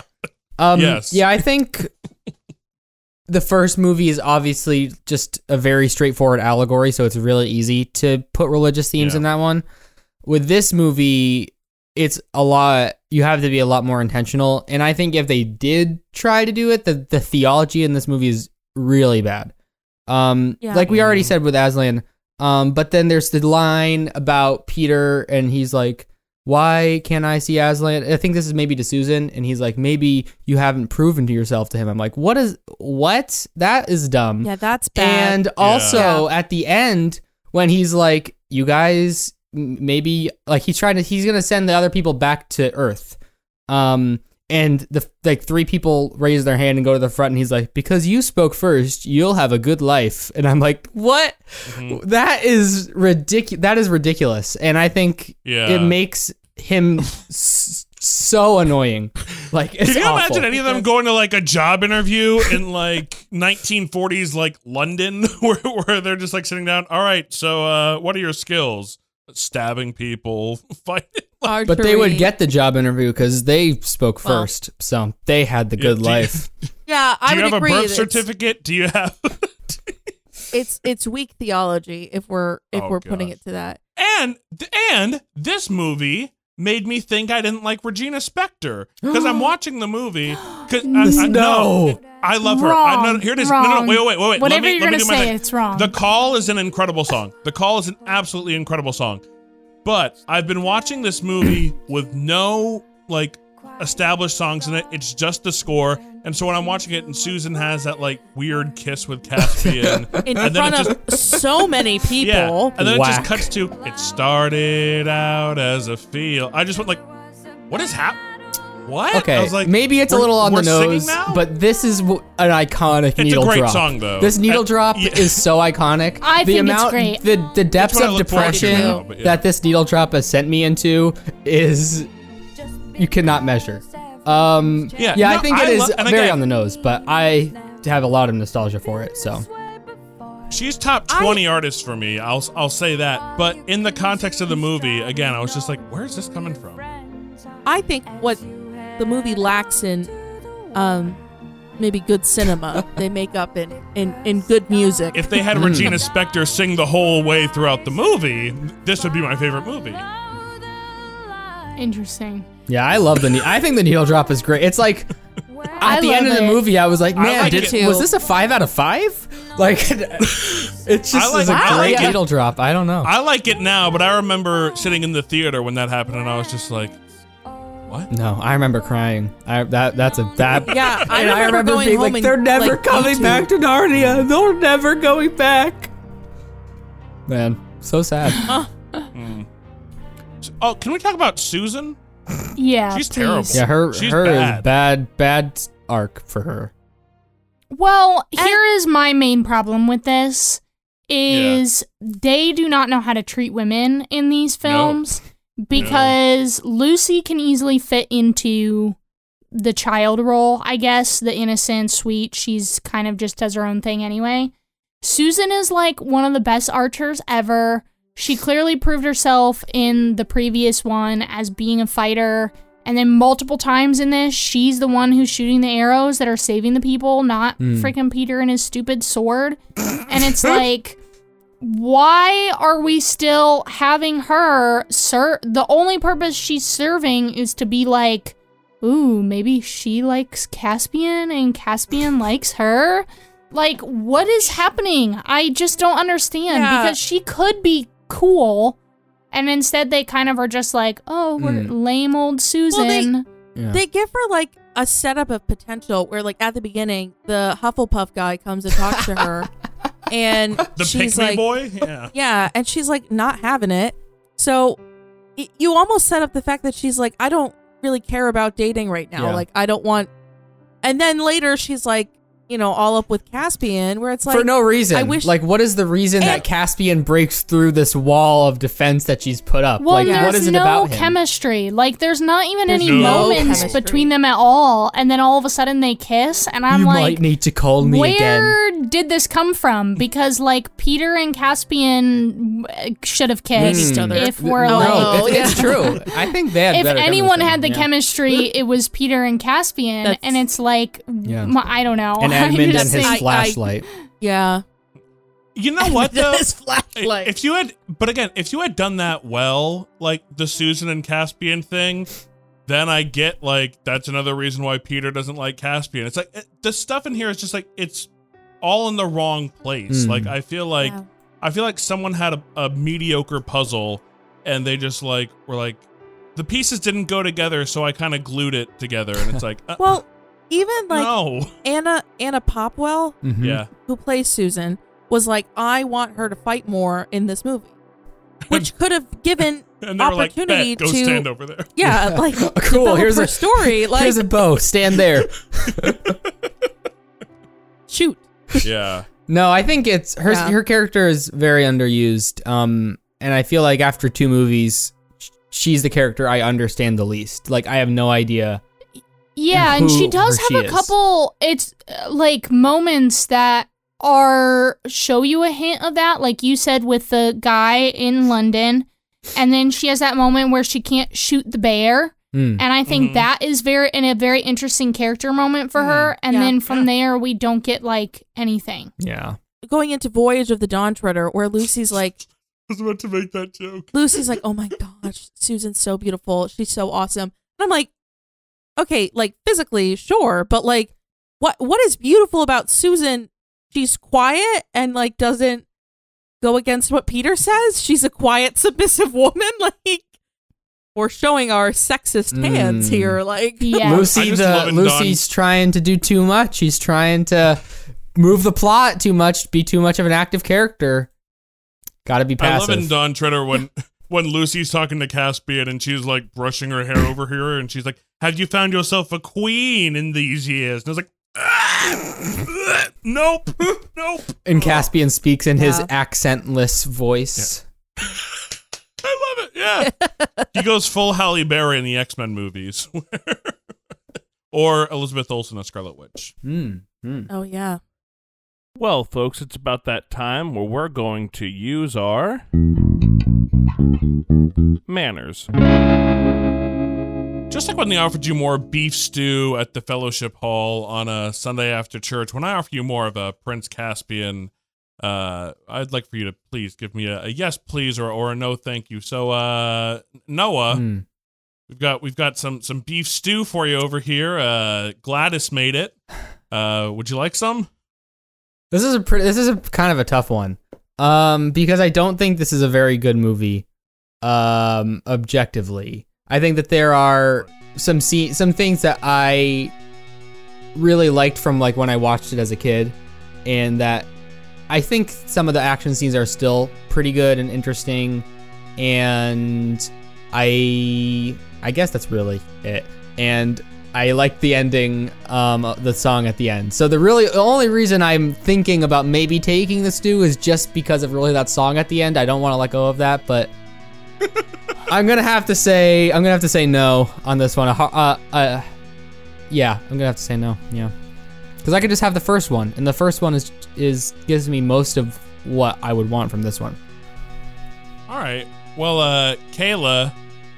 Um, Yes. Yeah, I think the first movie is obviously just a very straightforward allegory, so it's really easy to put religious themes Yeah. in that one. With this movie, it's a lot. You have to be a lot more intentional, and I think if they did try to do it, the the theology in this movie is really bad. Um, Yeah. like we already Mhm. said with Aslan. Um, but then there's the line about Peter, and he's like, why can't I see Aslan? I think this is maybe to Susan, and he's like, maybe you haven't proven to yourself to him. I'm like, what is what? That is dumb. Yeah, that's bad. And also at the end, when he's like, you guys maybe like he's trying to he's gonna send the other people back to Earth. Um and the like three people raise their hand and go to the front and he's like, Because you spoke first, you'll have a good life. And I'm like, What? Mm-hmm. That is ridiculous that is ridiculous. And I think Yeah. it makes him s- so annoying. Like Can you awful. imagine any of them going to like a job interview in like <laughs> 1940s like London <laughs> where, where they're just like sitting down? All right, so uh, what are your skills? Stabbing people, <laughs> fighting. But they would get the job interview because they spoke Well- first, so they had the good do you- life. <laughs> Yeah, I Do you would have agree. a birth certificate? Do you have? <laughs> It's it's weak theology if we're if Oh, we're putting it to that. and and this movie made me think I didn't like Regina Spektor because I'm <gasps> watching the movie. <gasps> 'cause I, I, No. I love her. I, no, here it is. No, no, no, wait, wait, wait, wait. Whatever let me, you're let me gonna do my say, thing. it's wrong. The Call is an incredible song. The Call is an absolutely incredible song. But I've been watching this movie <clears throat> with no like established songs in it. It's just the score. And so when I'm watching it and Susan has that like weird kiss with Caspian <laughs> In and front it of just so many <laughs> people. yeah, and then it just cuts to it started out as a feel. I just went like, what is happening? What? Okay, I was like, maybe it's a little on the we're singing nose, now? but this is w- an iconic needle. It's a needle great drop. song, though. This needle drop yeah. is so iconic. I the think it's amount, great. The the depths what I of look forward to depression now, but yeah. that this needle drop has sent me into is you cannot measure. Um, Yeah, yeah, I think it I is lo- and very again- on the nose, but I have a lot of nostalgia for it. So She's top 20 artists for me. I'll I'll say that. But in the context of the movie, again, I was just like, where is this coming from? I think what the movie lacks in um maybe good cinema, <laughs> they make up in in, in good music. If they had. Regina Spektor sing the whole way throughout the movie, this would be my favorite movie. Interesting. yeah, I love the. Ne- I think the needle drop is great. It's like I at the end of the it. movie, I was like, man, like did, was this a five out of five? Like, <laughs> it's just I like- is a I great like needle drop. I don't know. I like it now, but I remember sitting in the theater when that happened, and I was just like, what? no, I remember crying. I that that's a that. <laughs> yeah, I and remember, I remember going being home like, and, they're never like, coming YouTube. back to Narnia. They're never going back. Man, so sad. <laughs> Hmm. Oh, can we talk about Susan? Yeah. She's please. terrible. yeah, her She's her bad. is bad bad arc for her. Well, here is my main problem with this is they do not know how to treat women in these films because Lucy can easily fit into the child role, I guess, the innocent, sweet, she's kind of just does her own thing anyway. Susan is like one of the best archers ever. She clearly proved herself in the previous one as being a fighter. And then multiple times in this, she's the one who's shooting the arrows that are saving the people, not hmm. freaking Peter and his stupid sword. and it's <laughs> like, why are we still having her sir The only purpose she's serving is to be like, ooh, maybe she likes Caspian and Caspian <laughs> likes her. Like, what is happening? I just don't understand Yeah. because she could be cool. And instead, they kind of are just like, oh, we're Mm. lame old Susan. Yeah. They give her like a setup of potential where like at the beginning the Hufflepuff guy comes and talks to her <laughs> and <laughs> The she's like boy? Oh, yeah. yeah and she's like not having it. So y- you almost set up the fact that she's like I don't really care about dating right now. Yeah. Like I don't want And then later she's like, you know, all up with Caspian where it's like for no reason. I wish like, what is the reason that Caspian breaks through this wall of defense that she's put up? Well, like, there's what is it no about him? chemistry. Like, there's not even There's any no moments chemistry. between them at all. And then all of a sudden they kiss, and I'm you like, might need to call me where again. did this come from? Because like Peter and Caspian should have kissed each other. if we're No, like. no, it- it's true. <laughs> I think they had If anyone had the Yeah. chemistry, it was Peter and Caspian, That's- and it's like, Yeah. m- I don't know. and I Edmund and his I- think- I- flashlight. yeah. You know what <laughs> though? His flashlight. If you had, but again, if you had done that well, like the Susan and Caspian thing, then I get like that's another reason why Peter doesn't like Caspian. It's like it, the stuff in here is just like it's all in the wrong place. Mm. Like I feel like Yeah. I feel like someone had a, a mediocre puzzle and they just like were like, the pieces didn't go together, so I kind of glued it together, and it's like, uh, Well, even like no, Anna Anna Popplewell, Mhm. yeah, who plays Susan, was like, I want her to fight more in this movie. <laughs> Which could have given <laughs> and they were like, opportunity Bet, go to stand over there. Yeah, like <laughs> Cool, here's her a- story. Like Here's a bow. Stand there. shoot. yeah, No, I think it's her. Yeah. Her character is very underused. Um, and I feel like after two movies, she's the character I understand the least. Like I have no idea. Yeah, and who she does have she a is. couple it's uh, like moments that are show you a hint of that like you said with the guy in London and then she has that moment where she can't shoot the bear Hmm. and I think Mhm. that is very in a very interesting character moment for her and Yeah. then from there we don't get like anything. Yeah. Going into Voyage of the Dawn Treader, where Lucy's like <laughs> I was about to make that joke. Lucy's like, Oh my gosh, Susan's so beautiful. She's so awesome. And I'm like, okay, like physically, sure, but like what what is beautiful about Susan? She's quiet and like doesn't go against what Peter says. She's a quiet, <laughs> submissive woman. <laughs> Like we're showing our sexist hands Mm. here. Like Yeah. <laughs> Lucy, the love it, Lucy's trying to do too much. She's trying to move the plot too much, be too much of an active character. Got to be I love passive. in Dawn Treader when when Lucy's talking to Caspian and she's like brushing her hair over here, and she's like, "Have you found yourself a queen in these years?" And I was like, "Ah, "Nope, <laughs> nope." and Caspian speaks in his Yeah. accentless voice. <laughs> I love it. Yeah. he goes full Halle Berry in the X Men movies. <laughs> or Elizabeth Olsen as Scarlet Witch. Hmm. Hmm. Oh yeah. Well, folks, it's about that time where we're going to use our manners. Just like when they offered you more beef stew at the Fellowship Hall on a Sunday after church, when I offer you more of a Prince Caspian, uh, I'd like for you to please give me a, a yes, please, or, or a no, thank you. So, uh, Noah, Hmm. we've got we've got some some beef stew for you over here. Uh, Gladys made it. Uh, would you like some? This is a pretty, this is a kind of a tough one. Um, because I don't think this is a very good movie. Um, objectively, I think that there are some see some things that I really liked from like when I watched it as a kid, and that I think some of the action scenes are still pretty good and interesting, and I I guess that's really it. And I like the ending, um, the song at the end. So the really the only reason I'm thinking about maybe taking the stew is just because of really that song at the end. I don't want to let go of that, but <laughs> I'm gonna have to say I'm gonna have to say no on this one. Uh, uh, uh yeah, I'm gonna have to say no. Yeah, because I could just have the first one, and the first one is is gives me most of what I would want from this one. All right. Well, uh, Kayla,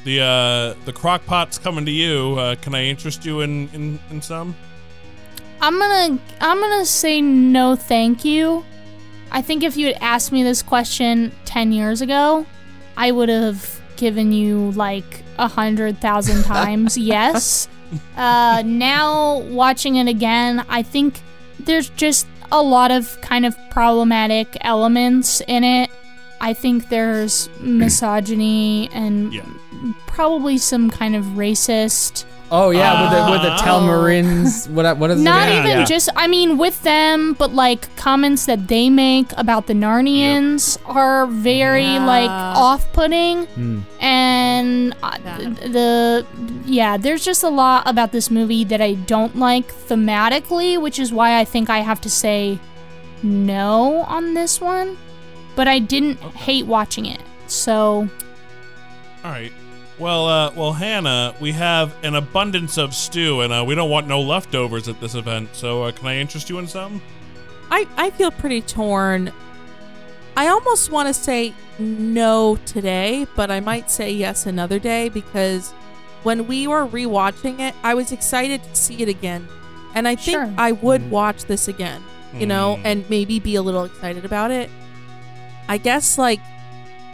the uh, the crock pot's coming to you. Uh, can I interest you in in, in some? I'm gonna I'm gonna say no thank you. I think if you had asked me this question ten years ago, I would have given you like a hundred thousand <laughs> times yes. Uh, now watching it again, I think there's just a lot of kind of problematic elements in it. I think there's misogyny and Yeah. probably some kind of racist Oh yeah, with the with the Oh. Telmarines. What what is Not it? Yeah, even yeah. just, I mean, with them, but like comments that they make about the Narnians are very Yeah. like off putting. Hmm. And uh, Yeah. the, yeah, there's just a lot about this movie that I don't like thematically, which is why I think I have to say no on this one. But I didn't hate watching it. So, All right. Well, uh, well, Hannah, we have an abundance of stew, and uh, we don't want no leftovers at this event. So, uh, can I interest you in some? I, I feel pretty torn. I almost want to say no today, but I might say yes another day because when we were rewatching it, I was excited to see it again. And I think Sure. I would watch this again, you know, Mm. and maybe be a little excited about it. I guess, like,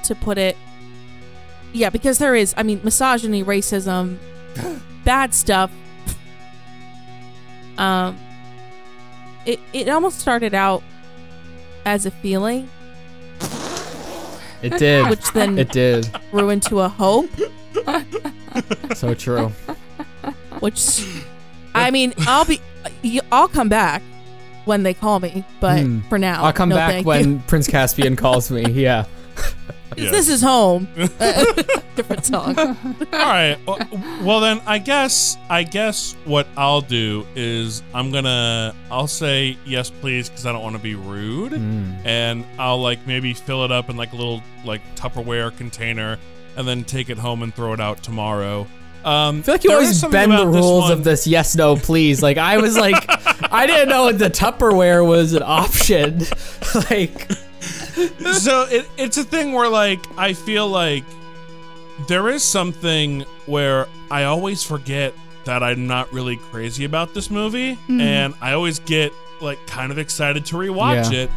to put it, yeah, because there is, I mean, misogyny, racism, <laughs> bad stuff. Um, it, it almost started out as a feeling, It did. which then It did. grew into a hope. So true. Which, I mean, I'll be, I'll come back when they call me, but Hmm. for now, I'll come no back thank when you. <laughs> Prince Caspian calls me. Yeah. 'Cause <laughs> Yeah. this is home. <laughs> Different song. All right. Well, well, then I guess I guess what I'll do is I'm gonna I'll say yes please because I don't want to be rude, Mm. and I'll like maybe fill it up in like a little like Tupperware container, and then take it home and throw it out tomorrow. Um, I feel like you always bend the rules of this yes, no, please. Like I was like, <laughs> I didn't know the Tupperware was an option. <laughs> like, so it, it's a thing where like I feel like there is something where I always forget that I'm not really crazy about this movie, and I always get like kind of excited to rewatch Yeah. it.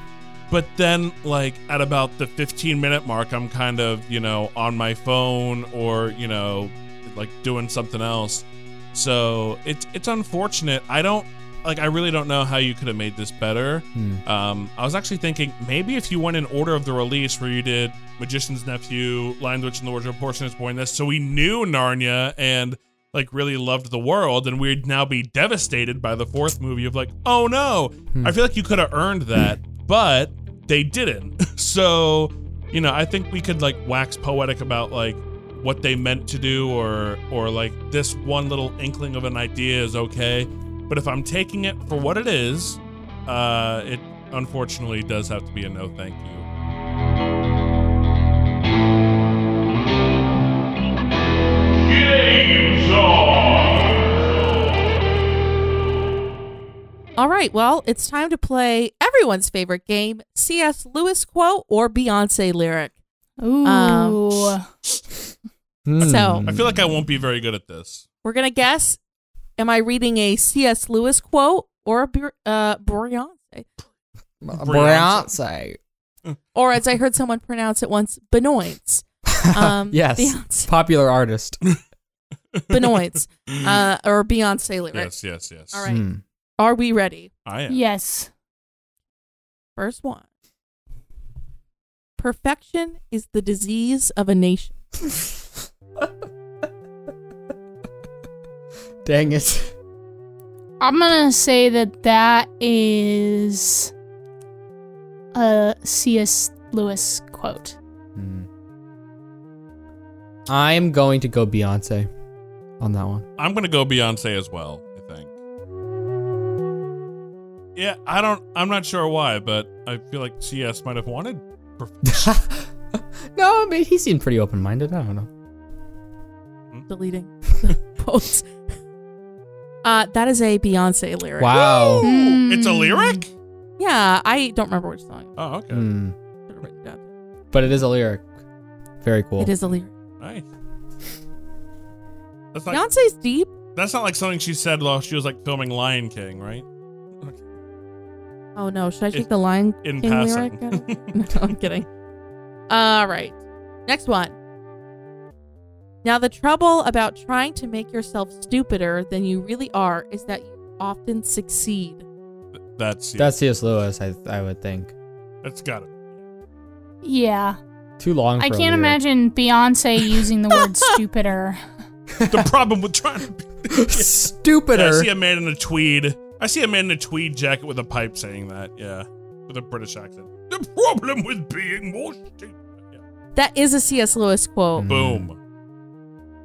But then, like at about the 15 minute mark, I'm kind of you know on my phone or you know like doing something else. So it's it's unfortunate. I don't like. I really don't know how you could have made this better. Hmm. Um, I was actually thinking maybe if you went in order of the release, where you did Magician's Nephew, Lion, the Witch, and the Wardrobe, Horse and His Boy, this, so we knew Narnia and like really loved the world, and we'd now be devastated by the fourth movie of like, oh no. I feel like you could have earned that, but they didn't. <laughs> so, you know, I think we could like wax poetic about like what they meant to do, or or like this one little inkling of an idea is okay. But if I'm taking it for what it is, uh, it unfortunately does have to be a no thank you. All right, well, it's time to play everyone's favorite game, C.S. Lewis quote or Beyonce lyric. Ooh. Um, <laughs> hmm. So- I feel like I won't be very good at this. We're gonna guess. Am I reading a C.S. Lewis quote or a Be- uh, Beyonce? Beyonce. <laughs> Or as I heard someone pronounce it once, Benoits. Um, <laughs> yes. Beyonce. Popular artist. <laughs> Benoits. Uh, or Beyonce lyric. Yes, yes, yes. All right. Hmm. Are we ready? I am. yes. First one. Perfection is the disease of a nation. Dang it. I'm gonna say that that is a C.S. Lewis quote. Hmm. I'm going to go Beyonce on that one. I'm gonna go Beyonce as well. I think. Yeah, I don't. I'm not sure why, but I feel like CS might have wanted. <laughs> <laughs> no, I mean he seemed pretty open minded. I don't know. Deleting the <laughs> quotes. Uh, that is a Beyonce lyric. Wow. Hmm. It's a lyric. Yeah, I don't remember which song. Oh, okay. Should have written it down. But it is a lyric. Very cool. It is a lyric. Nice. That's not. Beyonce's deep. That's not like something she said while she was like filming Lion King, right? Oh no, should I take It- the Lion in King passing. lyric? <laughs> no, I'm kidding. All right, next one. Now, the trouble about trying to make yourself stupider than you really are is that you often succeed. That's That's C.S. Lewis, I I would think. That's got it. Yeah. Too long. I for a can't lyric. imagine Beyonce <laughs> using the word stupider. The problem with trying to. Be, <laughs> stupider. I see a man in a tweed. I see a man in a tweed jacket with a pipe saying that. Yeah, with a British accent. The problem with being more stupid. Yeah. That is a C.S. Lewis quote. Boom.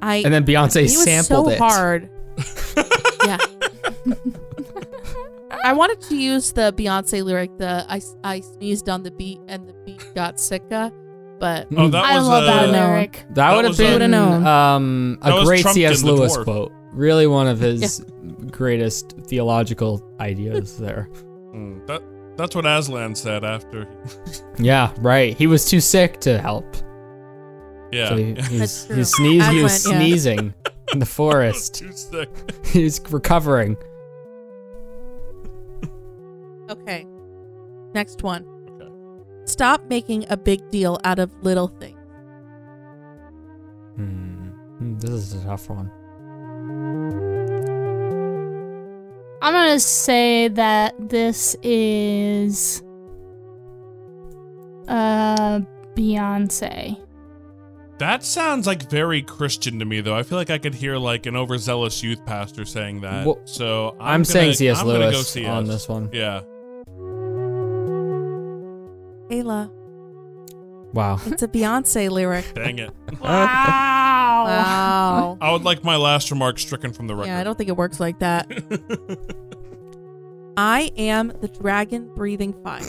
I and then Beyonce it was sampled so it. hard. <laughs> yeah. I wanted to use the Beyonce lyric, the I, I sneezed on the beat and the beat got sicka, but Oh, that I was love uh, that lyric. That, That would have been Would've um, a was great Trumpton C.S. Lewis quote. Really one of his greatest theological ideas there. mm, that that's what Aslan said after. <laughs> Yeah, right. He was too sick to help. Yeah. So he, <laughs> That's he's, true. he sneezed. He was Aslan, yeah. sneezing in the <laughs> forest. Too sick. <laughs> He's recovering. okay. Next one. Okay. Stop making a big deal out of little things. Hmm. Hmm, This is a tough one. I'm gonna say that this is uh Beyonce. That sounds like very Christian to me, though. I feel like I could hear like an overzealous youth pastor saying that. Well, so I'm, I'm, gonna- saying C.S. I'm gonna go Lewis CS. on this one. Yeah. Ayla, Wow. it's a Beyonce lyric. <laughs> Dang it. <laughs> Wow. Wow. I would like my last remark stricken from the record. Yeah, I don't think it works like that. <laughs> I am the dragon breathing fire.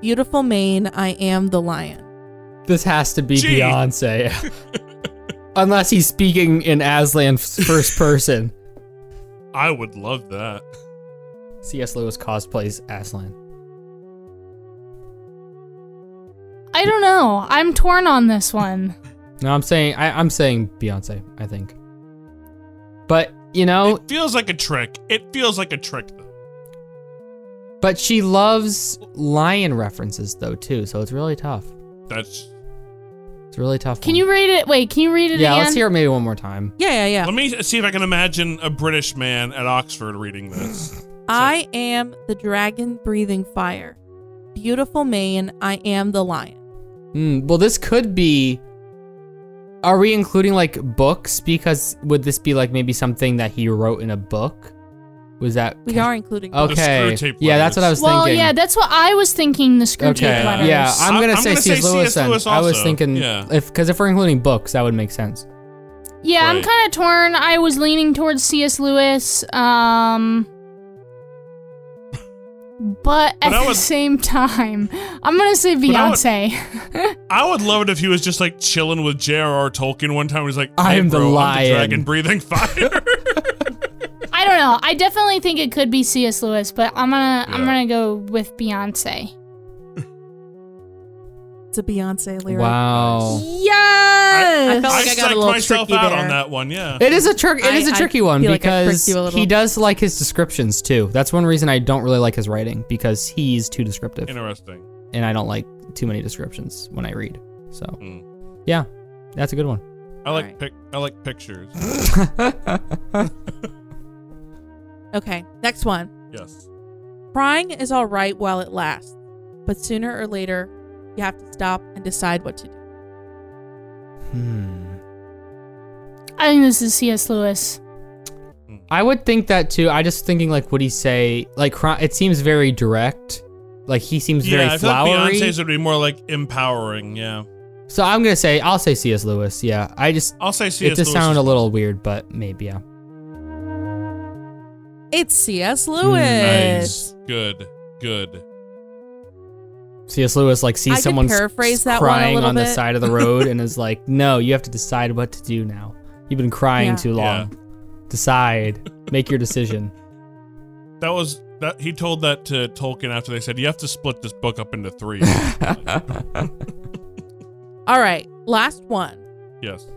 Beautiful mane, I am the lion. This has to be Gee. Beyonce. <laughs> Unless he's speaking in Aslan first <laughs> person. I would love that. C.S. Lewis cosplays Aslan. I don't know. I'm torn on this one. No, I'm saying I, I'm saying Beyonce. I think. But you know, It feels like a trick. It feels like a trick, though. but she loves lion references though too, so it's really tough. That's. It's a really tough. Can one. you read it? Wait, can you read it Yeah, again? let's hear it maybe one more time. Yeah, yeah, yeah. Let me see if I can imagine a British man at Oxford reading this. I am the dragon breathing fire. Beautiful mane, I am the lion. Hmm. well, this could be. Are we including like books? Because would this be like maybe something that he wrote in a book? Was that We are including. The okay? screw tape Yeah, that's what I was well, thinking. Well, yeah, that's what I was thinking. The screw Okay. tape letters. Yeah, I'm I'm- gonna I'm say gonna say C.S. Lewis. C.S. then. Lewis I was thinking Yeah. if because if we're including books, that would make sense. Yeah, I'm kind of torn. I was leaning towards C.S. Lewis. Um. But at But I the same time, I'm gonna say I would- Beyonce. <laughs> I would love it if he was just like chilling with J.R.R. Tolkien one time. He's was like, I hey, am the bro, I'm lion." dragon breathing fire. <laughs> <laughs> I don't know. I definitely think it could be C.S. Lewis, but I'm gonna I'm gonna go with Beyonce. It's a Beyonce lyric. Wow. I felt I like I, got a little myself tricky out there. on that one. Yeah. It is a trick. It I- is a I tricky one I tricked because you a little. he does like his descriptions too. That's one reason I don't really like his writing because he's too descriptive, Interesting. and I don't like too many descriptions when I read. So Mm. yeah, that's a good one. I like Alright. pic- I like pictures. <laughs> <laughs> Okay, next one. yes. Crying is all right while it lasts, but sooner or later, you have to stop and decide what to do. Hmm. I think this is C.S. Lewis. I would think that too. I just thinking like, would he say like? cry- It seems very direct. Like he seems Yeah, very I feel like flowery. Beyonce's would be more like empowering. Yeah. so I'm gonna say I'll say C.S. Lewis. Yeah, I just I'll say C.S. it just Lewis sounded a little weird, but maybe yeah. It's C.S. Hmm, Lewis. Nice. Good. Good. C.S. Lewis like sees I someone paraphrase that one a crying little on the side of the road and is <laughs> like, "No, you have to decide what to do now. You've been crying Yeah. too long. Decide. Make your decision." <laughs> That was that he told that to Tolkien after they said you have to split this book up into three. <laughs> All right, last one. yes.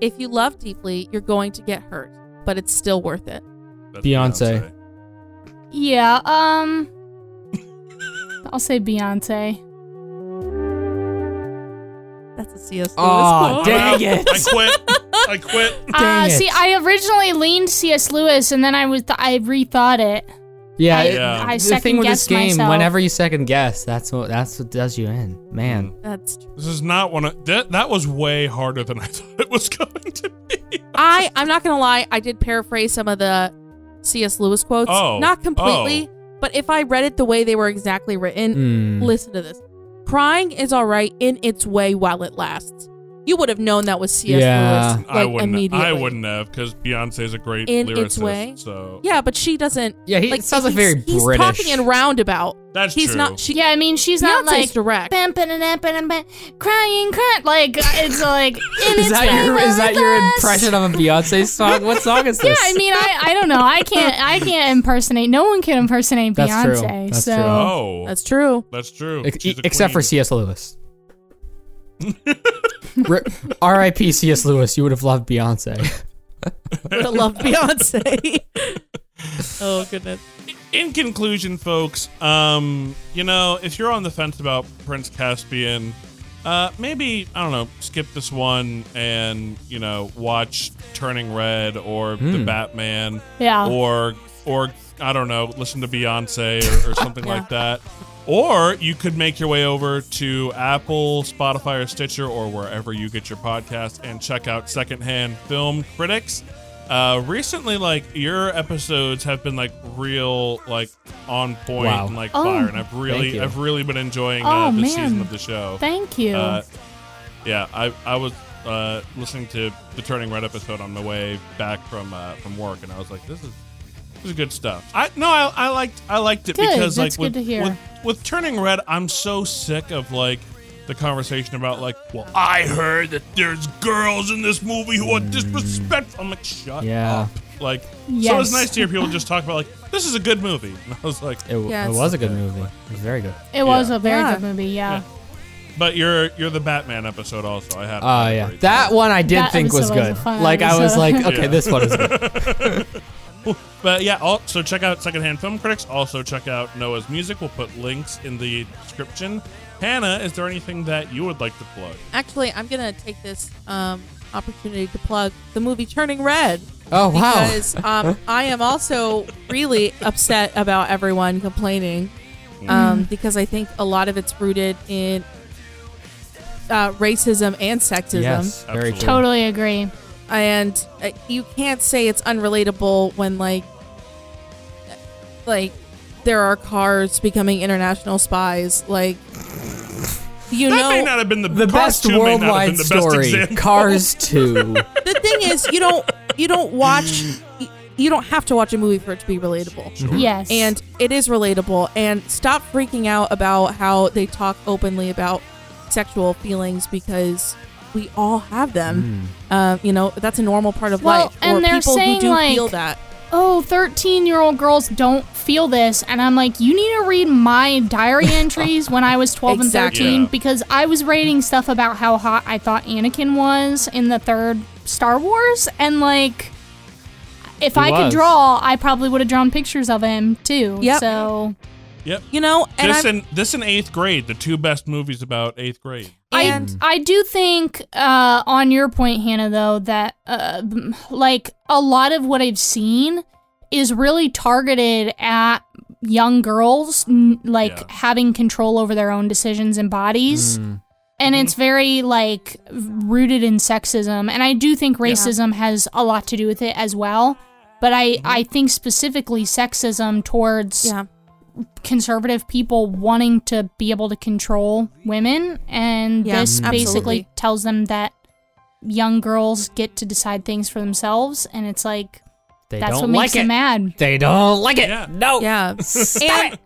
If you love deeply, you're going to get hurt, but it's still worth it. That's Beyonce. Yeah. Um. I'll say Beyonce. That's a C.S. Lewis Aw, quote. dang it. I quit. I quit. <laughs> Uh, Dang it. see, I originally leaned C.S. Lewis, and then I was I rethought it. Yeah, I, it- Yeah. I the second thing with this guessed game, myself. whenever you second guess, that's what that's what does you in, man. That's true. This is not one of that. That was way harder than I <laughs> thought it was going to be. I. I'm not gonna lie. I did paraphrase some of the C.S. Lewis quotes. Oh, not completely, but if I read it the way they were exactly written, Mm. listen to this. Crying is all right in its way while it lasts. You would have known that was C.S. Yeah. Lewis like I wouldn't. I wouldn't have because Beyonce's a great In lyricist. its way? So Yeah, but she doesn't. Yeah, he like, sounds like he's- very he's British. talking in roundabout. that's he's true. not. She, Yeah, I mean, she's not Beyonce's like direct. bam, bam, bam, bam, bam, crying, crying. Like uh, it's like <laughs> in is its that your is that your impression of a Beyonce song? What song is this? Yeah. I mean, I, I don't know. I can't I can't impersonate. No one can impersonate That's true. Beyonce. That's so true. Oh, that's true. that's true. Ex- She's a except for queen. C.S. Lewis. <laughs> R- R.I.P. C.S. Lewis. You would have loved Beyonce. <laughs> Would have loved Beyonce. <laughs> oh goodness. in conclusion, folks, um, you know, if you're on the fence about Prince Caspian, uh, maybe I don't know, skip this one and you know watch Turning Red or The Hmm. Batman yeah. or or I don't know, listen to Beyonce or, or something <laughs> Yeah. like that. Or you could make your way over to Apple, Spotify, or Stitcher, or wherever you get your podcast and check out Secondhand Film Critics. Uh, recently, like your episodes have been like real, like on point Wow. and like Oh. fire, and I've really. I've really been enjoying Oh, uh, this man. season of the show. Thank you. Uh, yeah, I I was uh, listening to the Turning Red episode on my way back from uh, from work, and I was like, "This is this is good stuff." I no, I, I liked I liked it Good, because that's like with, good to hear. with with Turning Red, I'm so sick of like the conversation about like, well, I heard that there's girls in this movie who are disrespectful. I'm like, shut Yeah. up. Like, so Yes. it's nice to hear people just talk about like, <laughs> this is a good movie. And I was like, It, w- Yes. it was a good movie. It was very good. it was yeah. a very Yeah. good movie. Yeah. but you're you're the Batman episode also. I have. Oh yeah, that one I did That think was episode was good. a fun like I was episode. like, <laughs> okay, Yeah. this one is good. <laughs> <laughs> But yeah, also check out Secondhand Film Critics. Also check out Noah's music. We'll put links in the description. Hannah, is there anything that you would like to plug? Actually, I'm gonna take this um, opportunity to plug the movie Turning Red. Oh wow. because um, <laughs> I am also really upset about everyone complaining um, because I think a lot of it's rooted in uh, racism and sexism, yes, very true. Totally agree. And uh, you can't say it's unrelatable when like like there are cars becoming international spies, like. You That know, may not have been the, The best 2 may not have worldwide the story, example. Cars 2. <laughs> the thing is, you don't you don't watch you don't have to watch a movie for it to be relatable. Yes. And it is relatable. And stop freaking out about how they talk openly about sexual feelings because we all have them. Um, you know, that's a normal part of Well, life. and or they're people saying, who do like- feel that. oh, 13 year old girls don't feel this. And I'm like, you need to read my diary <laughs> entries when I was 12 Exactly. and 13 Yeah. because I was writing stuff about how hot I thought Anakin was in the third Star Wars. And like, if He I could draw, I probably would have drawn pictures of him too. Yep. So Yep. You know, and This I'm, in this in eighth grade, the two best movies about eighth grade. and I I do think uh, on your point, Hannah, though that uh, like a lot of what I've seen is really targeted at young girls, n- like Yeah. having control over their own decisions and bodies. Mm. And it's very like rooted in sexism, and I do think racism has a lot to do with it as well. But I, I think specifically sexism towards yeah. Conservative people wanting to be able to control women and Yeah, this absolutely. basically tells them that young girls get to decide things for themselves and it's like They that's don't what makes like them it. mad They don't like it. Yeah. No. Yeah. <laughs> and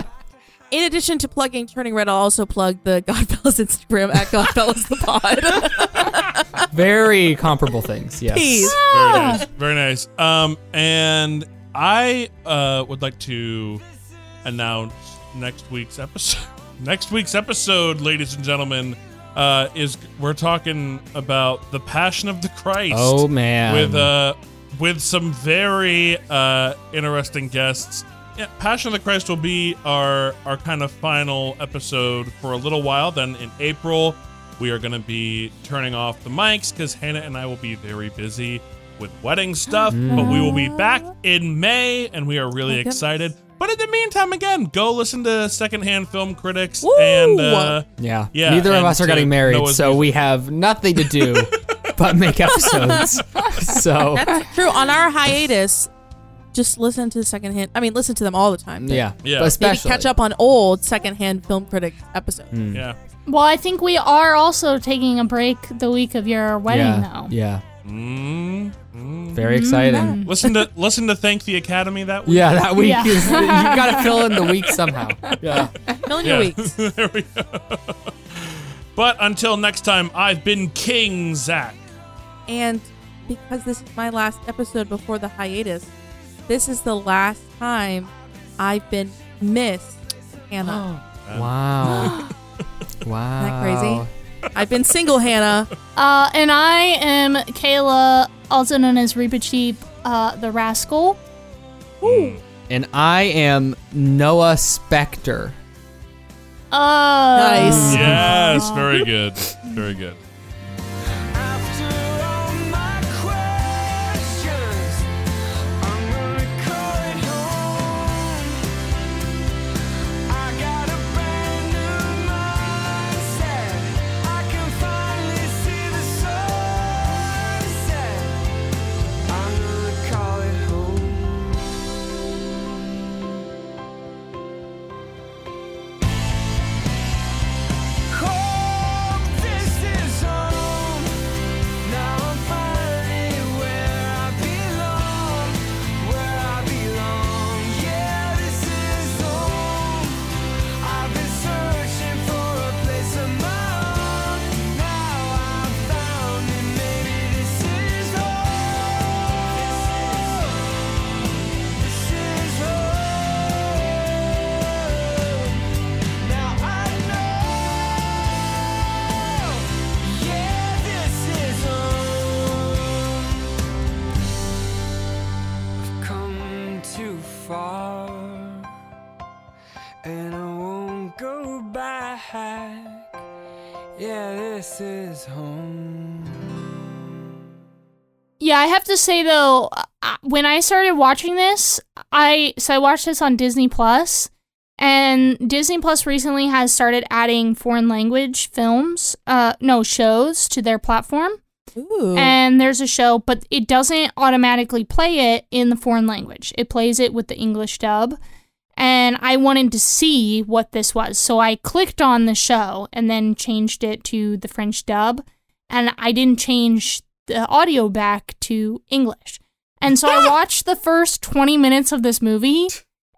<laughs> in addition to plugging Turning Red, I'll also plug the Godfellas Instagram at Godfellas the Pod. <laughs> Very comparable things. Yes. Please. Very nice. Very nice. Um, and I uh, would like to announce next week's episode. <laughs> next week's episode, ladies and gentlemen, uh, is we're talking about the Passion of the Christ. Oh man. with uh with some very uh interesting guests. Yeah, Passion of the Christ will be our our kind of final episode for a little while. Then in April, we are going to be turning off the mics because Hannah and I will be very busy with wedding stuff. But we will be back in May, and we are really goodness. excited. But in the meantime, again, go listen to Secondhand Film Critics Woo! and uh, yeah. Yeah, Neither of us are getting married, Noah's so music. we have nothing to do <laughs> but make episodes. so That's true. On our hiatus, just listen to the secondhand. I mean, listen to them all the time. yeah. Yeah. But Maybe especially catch up on old secondhand film critic episodes. yeah. well i think we are also taking a break the week of your wedding yeah. though Yeah. Mm, mm. Very exciting. Mm-hmm. Listen to listen to Thank the Academy that week. Yeah, that week Yeah. is you <laughs> got to fill in the week somehow. Yeah. fill Million your weeks. <laughs> there we go. But until next time, I've been King Zach. And because this is my last episode before the hiatus, this is the last time I've been Miss Hannah. <gasps> Wow. <gasps> wow. that crazy? I've been single Hannah. uh, and i am kayla also known as Reepicheep, uh, the rascal Ooh. And I am Noah Spector. uh Nice. Yes, very <laughs> good. Very good. Yeah, I have to say though, uh, when I started watching this, I so I watched this on Disney Plus, and Disney Plus recently has started adding foreign language films, uh, no shows to their platform. Ooh. And there's a show, but it doesn't automatically play it in the foreign language. It plays it with the English dub. And I wanted to see what this was. So I clicked on the show and then changed it to the French dub. And I didn't change the audio back to English. And so I <laughs> watched the first 20 minutes of this movie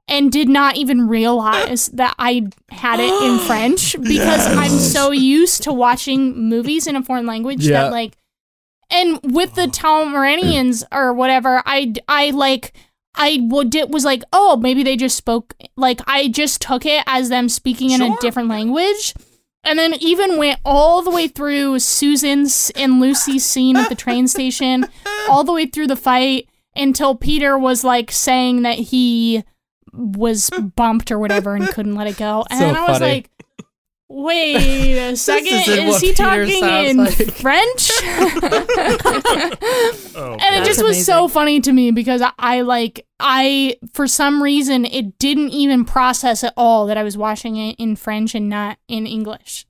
and did not even realize that I had it in <gasps> French because I'm so used to watching movies in a foreign language Yeah. that like and with the Talmuranians or whatever, I I like I would it was like, oh, maybe they just spoke like I just took it as them speaking in a different language. And then even went all the way through Susan's and Lucy's scene at the train <laughs> station, all the way through the fight until Peter was like saying that he was bumped or whatever and couldn't let it go. And So then I was funny. like, wait a <laughs> second, isn't is he Peter talking in like." <laughs> French? <laughs> Oh, and it just was so funny to me because I, I like I for some reason it didn't even process at all that I was watching it in French and not in English.